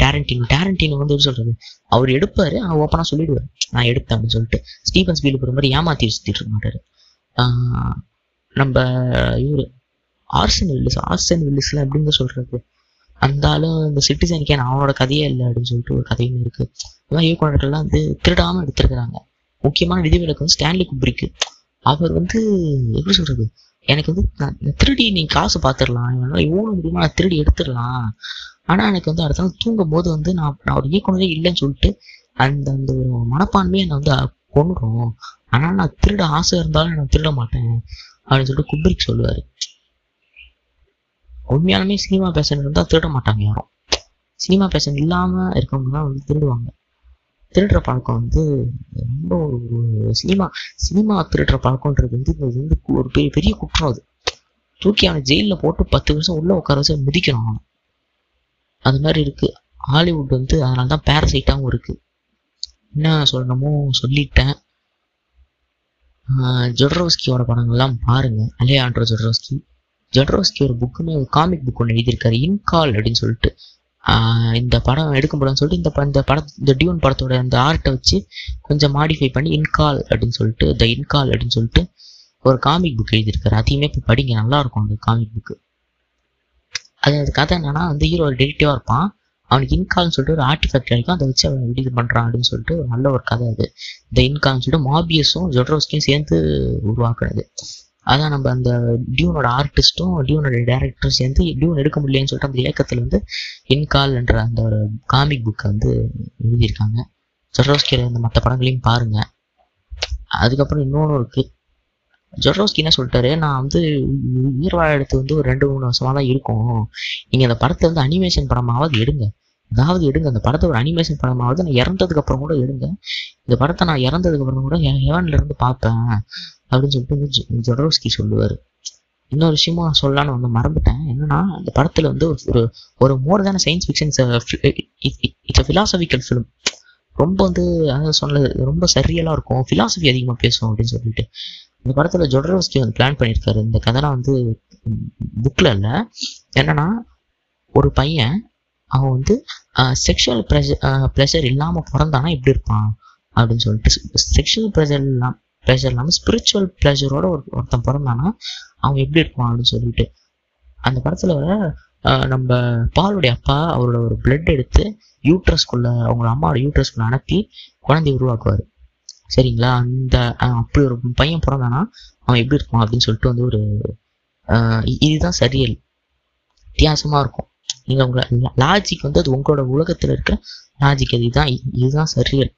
டேரண்டினோ டேரண்டினோ வந்து எப்படி சொல்றது அவர் எடுப்பாரு ஆனால் ஓப்பனாக சொல்லிடுவார். நான் எடுத்தேன் அப்படின்னு சொல்லிட்டு. ஸ்டீபன் போகிற மாதிரி ஏமாத்தி சுற்றிட்டு இருக்க மாட்டாரு. நம்ம இவர் ஆர்சன் வில்லிஸ் ஆர்சன் வில்லிஸ்ல அப்படின்னு சொல்றது? அந்தாலும் இந்த சிட்டிசன் கேன் அவனோட கதையே இல்லை அப்படின்னு சொல்லிட்டு ஒரு கதையும் இருக்கு. அதான் இயக்குநர்கள்லாம் வந்து திருடாம எடுத்திருக்கிறாங்க. முக்கியமான விதிவிலக்கு வந்து ஸ்டான்லி குப்ரிக்கு. அவர் வந்து எப்படி சொல்றது? எனக்கு வந்து நான் திருடி நீ காசு பார்த்துடலாம் என்னால் எவ்வளோ முடியுமோ நான் திருடி எடுத்துடலாம் ஆனா எனக்கு வந்து அடுத்த நாள் தூங்கும் போது வந்து நான் நான் ஒரு இயக்குனரே இல்லைன்னு சொல்லிட்டு அந்த அந்த ஒரு மனப்பான்மையை என்னை வந்து கொண்டுடும் ஆனா நான் திருட ஆசை இருந்தாலும் நான் திருட மாட்டேன் அப்படின்னு சொல்லிட்டு குப்ரிக் சொல்லுவாரு. உண்மையாலுமே சினிமா பேஷன் இருந்தால் திருட மாட்டாங்க யாரும். சினிமா பேஷன் இல்லாம இருக்கவங்க தான் வந்து திருடுவாங்க. திருடுற பழக்கம் வந்து ரொம்ப ஒரு சினிமா சினிமா திருடுற பழக்கம்ன்றது வந்து இது வந்து ஒரு பெரிய பெரிய குற்றம் அது. தூக்கி அவனை ஜெயிலில் போட்டு பத்து வருஷம் உள்ள உட்கார வச்சு மிதிக்கணும் அவனை. அது மாதிரி இருக்கு. ஹாலிவுட் வந்து அதனால தான் பேரசைட்டாகவும் இருக்கு. என்ன சொல்லணுமோ சொல்லிட்டேன். ஜொட்ரோஸ்கியோட படங்கள்லாம் பாருங்க. ஆண்ட்ரோ ஜொட்ரோஸ்கி ஜொட்ரோஸ்கி ஒரு புக்குமே காமிக் புக் ஒன்று எழுதியிருக்காரு இன்கால் அப்படின்னு சொல்லிட்டு. இந்த படம் எடுக்கப்படும் சொல்லிட்டு இந்த ப- இந்த படம் இந்த டியூன் படத்தோட அந்த ஆர்ட்டை வச்சு கொஞ்சம் மாடிஃபை பண்ணி இன்கால் அப்படின்னு சொல்லிட்டு த இன்கால் அப்படின்னு சொல்லிட்டு ஒரு காமிக் புக் எழுதியிருக்காரு. அதையுமே போய் படிங்க. நல்லாயிருக்கும் அந்த காமிக் புக்கு அது அது கதை என்னன்னா வந்து ஹீரோ ஒரு டெடிக்டிவாக இருப்பான். அவனுக்கு இன்கால்னு சொல்லிட்டு ஒரு ஆர்டிஃபேக்ட் கிடைக்கும். அதை வச்சு அவன் இது பண்ணுறான் அப்படின்னு சொல்லிட்டு ஒரு நல்ல ஒரு கதை அது. இந்த இன்கால்னு சொல்லிட்டு மாபியஸும் ஜொட்ரோஸ்கையும் சேர்ந்து உருவாக்குறது அதான் நம்ம அந்த டியூனோட ஆர்டிஸ்ட்டும் டியூனோட டேரக்டரும் சேர்ந்து டியூன் எடுக்க முடியலன்னு சொல்லிட்டு அந்த இயக்கத்தில் வந்து இன்கால் என்ற அந்த ஒரு காமிக் புக்கை வந்து எழுதியிருக்காங்க. ஜொட்ரோஸ்கியோட இந்த மற்ற படங்களையும் பாருங்க. அதுக்கப்புறம் இன்னொன்று இருக்குது ஜொட்ரோஸ்கி என்ன சொல்லிட்டாரு? நான் வந்து உயிர் வாழ எடுத்து வந்து ஒரு ரெண்டு மூணு வருஷமாக தான் இருக்கும். நீங்கள் அந்த படத்தை வந்து அனிமேஷன் படமாவது எடுங்க. அதாவது எடுங்க அந்த படத்தை ஒரு அனிமேஷன் படமாவது நான் இறந்ததுக்கு அப்புறம் கூட எடுங்க. இந்த படத்தை நான் இறந்ததுக்கு அப்புறம் கூட ஹெவன்ல இருந்து பார்ப்பேன் அப்படின்னு சொல்லிட்டு ஜொடரோஸ்கி சொல்லுவார். இன்னொரு விஷயமும் நான் சொல்லலான்னு வந்து மறந்துட்டேன். என்னன்னா அந்த படத்துல வந்து ஒரு ஒரு ஒரு மோர் தான science fiction it's philosophical film ரொம்ப வந்து அதாவது சொன்னது ரொம்ப சரியலாக இருக்கும். ஃபிலாசபி அதிகமாக பேசும் அப்படின்னு சொல்லிட்டு. இந்த படத்தில் ஜொடரோஸ்கி வந்து பிளான் பண்ணியிருக்காரு. இந்த கதைலாம் வந்து புக்ல இல்லை. என்னன்னா ஒரு பையன் அவன் வந்து செக்ஷுவல் ப்ரெஷர் ப்ரெஷர் இல்லாமல் பிறந்தானா எப்படி இருப்பான்? அப்படின்னு சொல்லிட்டு செக்ஷுவல் ப்ரெஷர் இல்லாம ப்ரெஷர் இல்லாமல் ஸ்பிரிச்சுவல் ப்ளஷரோட ஒரு ஒருத்தன் பிறந்தானா அவன் எப்படி இருப்பான் அப்படின்னு சொல்லிட்டு. அந்த படத்தில் வர நம்ம பாலுடைய அப்பா அவரோட ஒரு பிளட் எடுத்து யூட்ரஸ்குள்ள அவங்க அம்மாவோட யூட்ரஸ்குள்ள அனுப்பி குழந்தைய உருவாக்குவார். சரிங்களா? அந்த அப்படி ஒரு பையன் பிறந்தானா அவன் எப்படி இருப்பான் அப்படின்னு சொல்லிட்டு வந்து ஒரு இதுதான் சரியல். வித்தியாசமாக இருக்கும். நீங்கள் உங்களை லாஜிக் வந்து அது உங்களோட உலகத்தில் இருக்கிற லாஜிக் அது இதுதான் இதுதான் சரியல்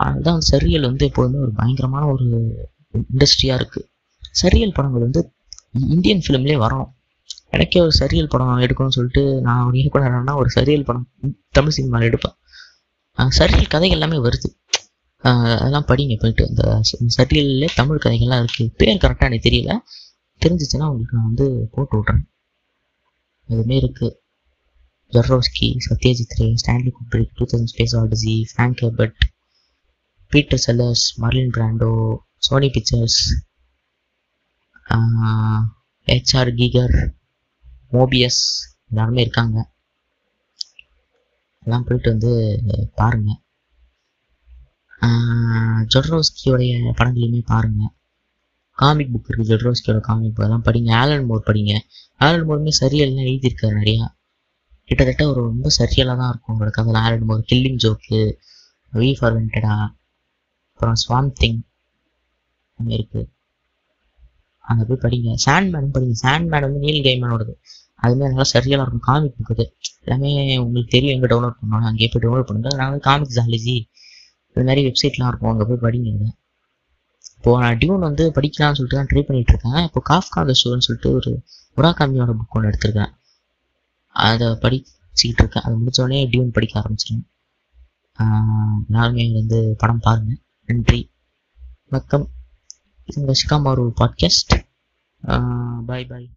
அதுதான் சரியல் வந்து எப்போதுமே ஒரு பயங்கரமான ஒரு இண்டஸ்ட்ரியாக இருக்கு. சரியல் படங்கள் வந்து இந்தியன் ஃபிலிம்லேயே வரணும். எனக்கே ஒரு சரியல் படம் எடுக்கணும்னு சொல்லிட்டு நான் ஒரு இயக்குனர்னா ஒரு சரியல் படம் தமிழ் சினிமாவில் எடுப்பேன். சரியல் கதைகள் எல்லாமே வருது. அதெல்லாம் படிங்க போயிட்டு. இந்த சரியல்ல தமிழ் கதைகள்லாம் இருக்குது பேர் கரெக்டாக எனக்கு தெரியல. தெரிஞ்சிச்சுன்னா உங்களுக்கு நான் வந்து போட்டு விட்றேன் அதுமாரி இருக்குது Jodorowsky Satyajit Ray Stanley Kubrick two thousand space odyssey Frank Herbert Peter Sellers Marlon Brando Sony Pictures HR Giger Moebius எல்லாருமே இருக்காங்க. எல்லாம் போயிட்டு வந்து பாருங்க. ஜொட்ரோஸ்கியோடைய படங்களையுமே பாருங்க. காமிக் புக் இருக்குது ஜொட்ரோஸ்கியோட காமிக் புக் அதெல்லாம் படிங்க. ஆலன் மோர் படிங்க. ஆலன் மோருமே சரியெல்லாம் எழுதியிருக்காரு நிறையா. கிட்டத்தட்ட ஒரு ரொம்ப சரியலாக தான் இருக்கும் உங்களுக்கு. அதில் Alan Moore Killing Joke V for Vendetta அப்புறம் ஸ்வாம் திங் அங்கே இருக்குது அங்கே போய் படிங்க. சாண்ட் மேனும் படிங்க. சாண்ட் மேன் வந்து நீல் கேமனோடது அதுமாதிரி நல்லா சரியாக இருக்கும். காமிக் இருக்குது எல்லாமே உங்களுக்கு தெரியும் எங்கே டவுன்லோட் பண்ணணும் அங்கேயே போய் டவுன்லோட் பண்ணுங்க. நாங்கள் வந்து காமிக் ஜாலஜி இது மாதிரி வெப்சைட்லாம் இருக்கும். அங்கே போய் படிங்க இப்போது நான் டியூன் வந்து படிக்கலாம்னு சொல்லிட்டு தான் ட்ரை பண்ணிட்டு இருக்கேன். இப்போ காஃப்கா த ஷோன்னு சொல்லிட்டு ஒரு முராகாமியோட புக் ஒன்று எடுத்திருக்கேன். அதை படிச்சுக்கிட்டு இருக்கேன் அது முடித்தோடனே டியூன் படிக்க ஆரம்பிச்சிருவேன். எல்லாருமே வந்து படம் பாருங்கள் நன்றி. வணக்கம். இது உங்கள் ஷிகாமாரு பாட்காஸ்ட் பாய் பாய்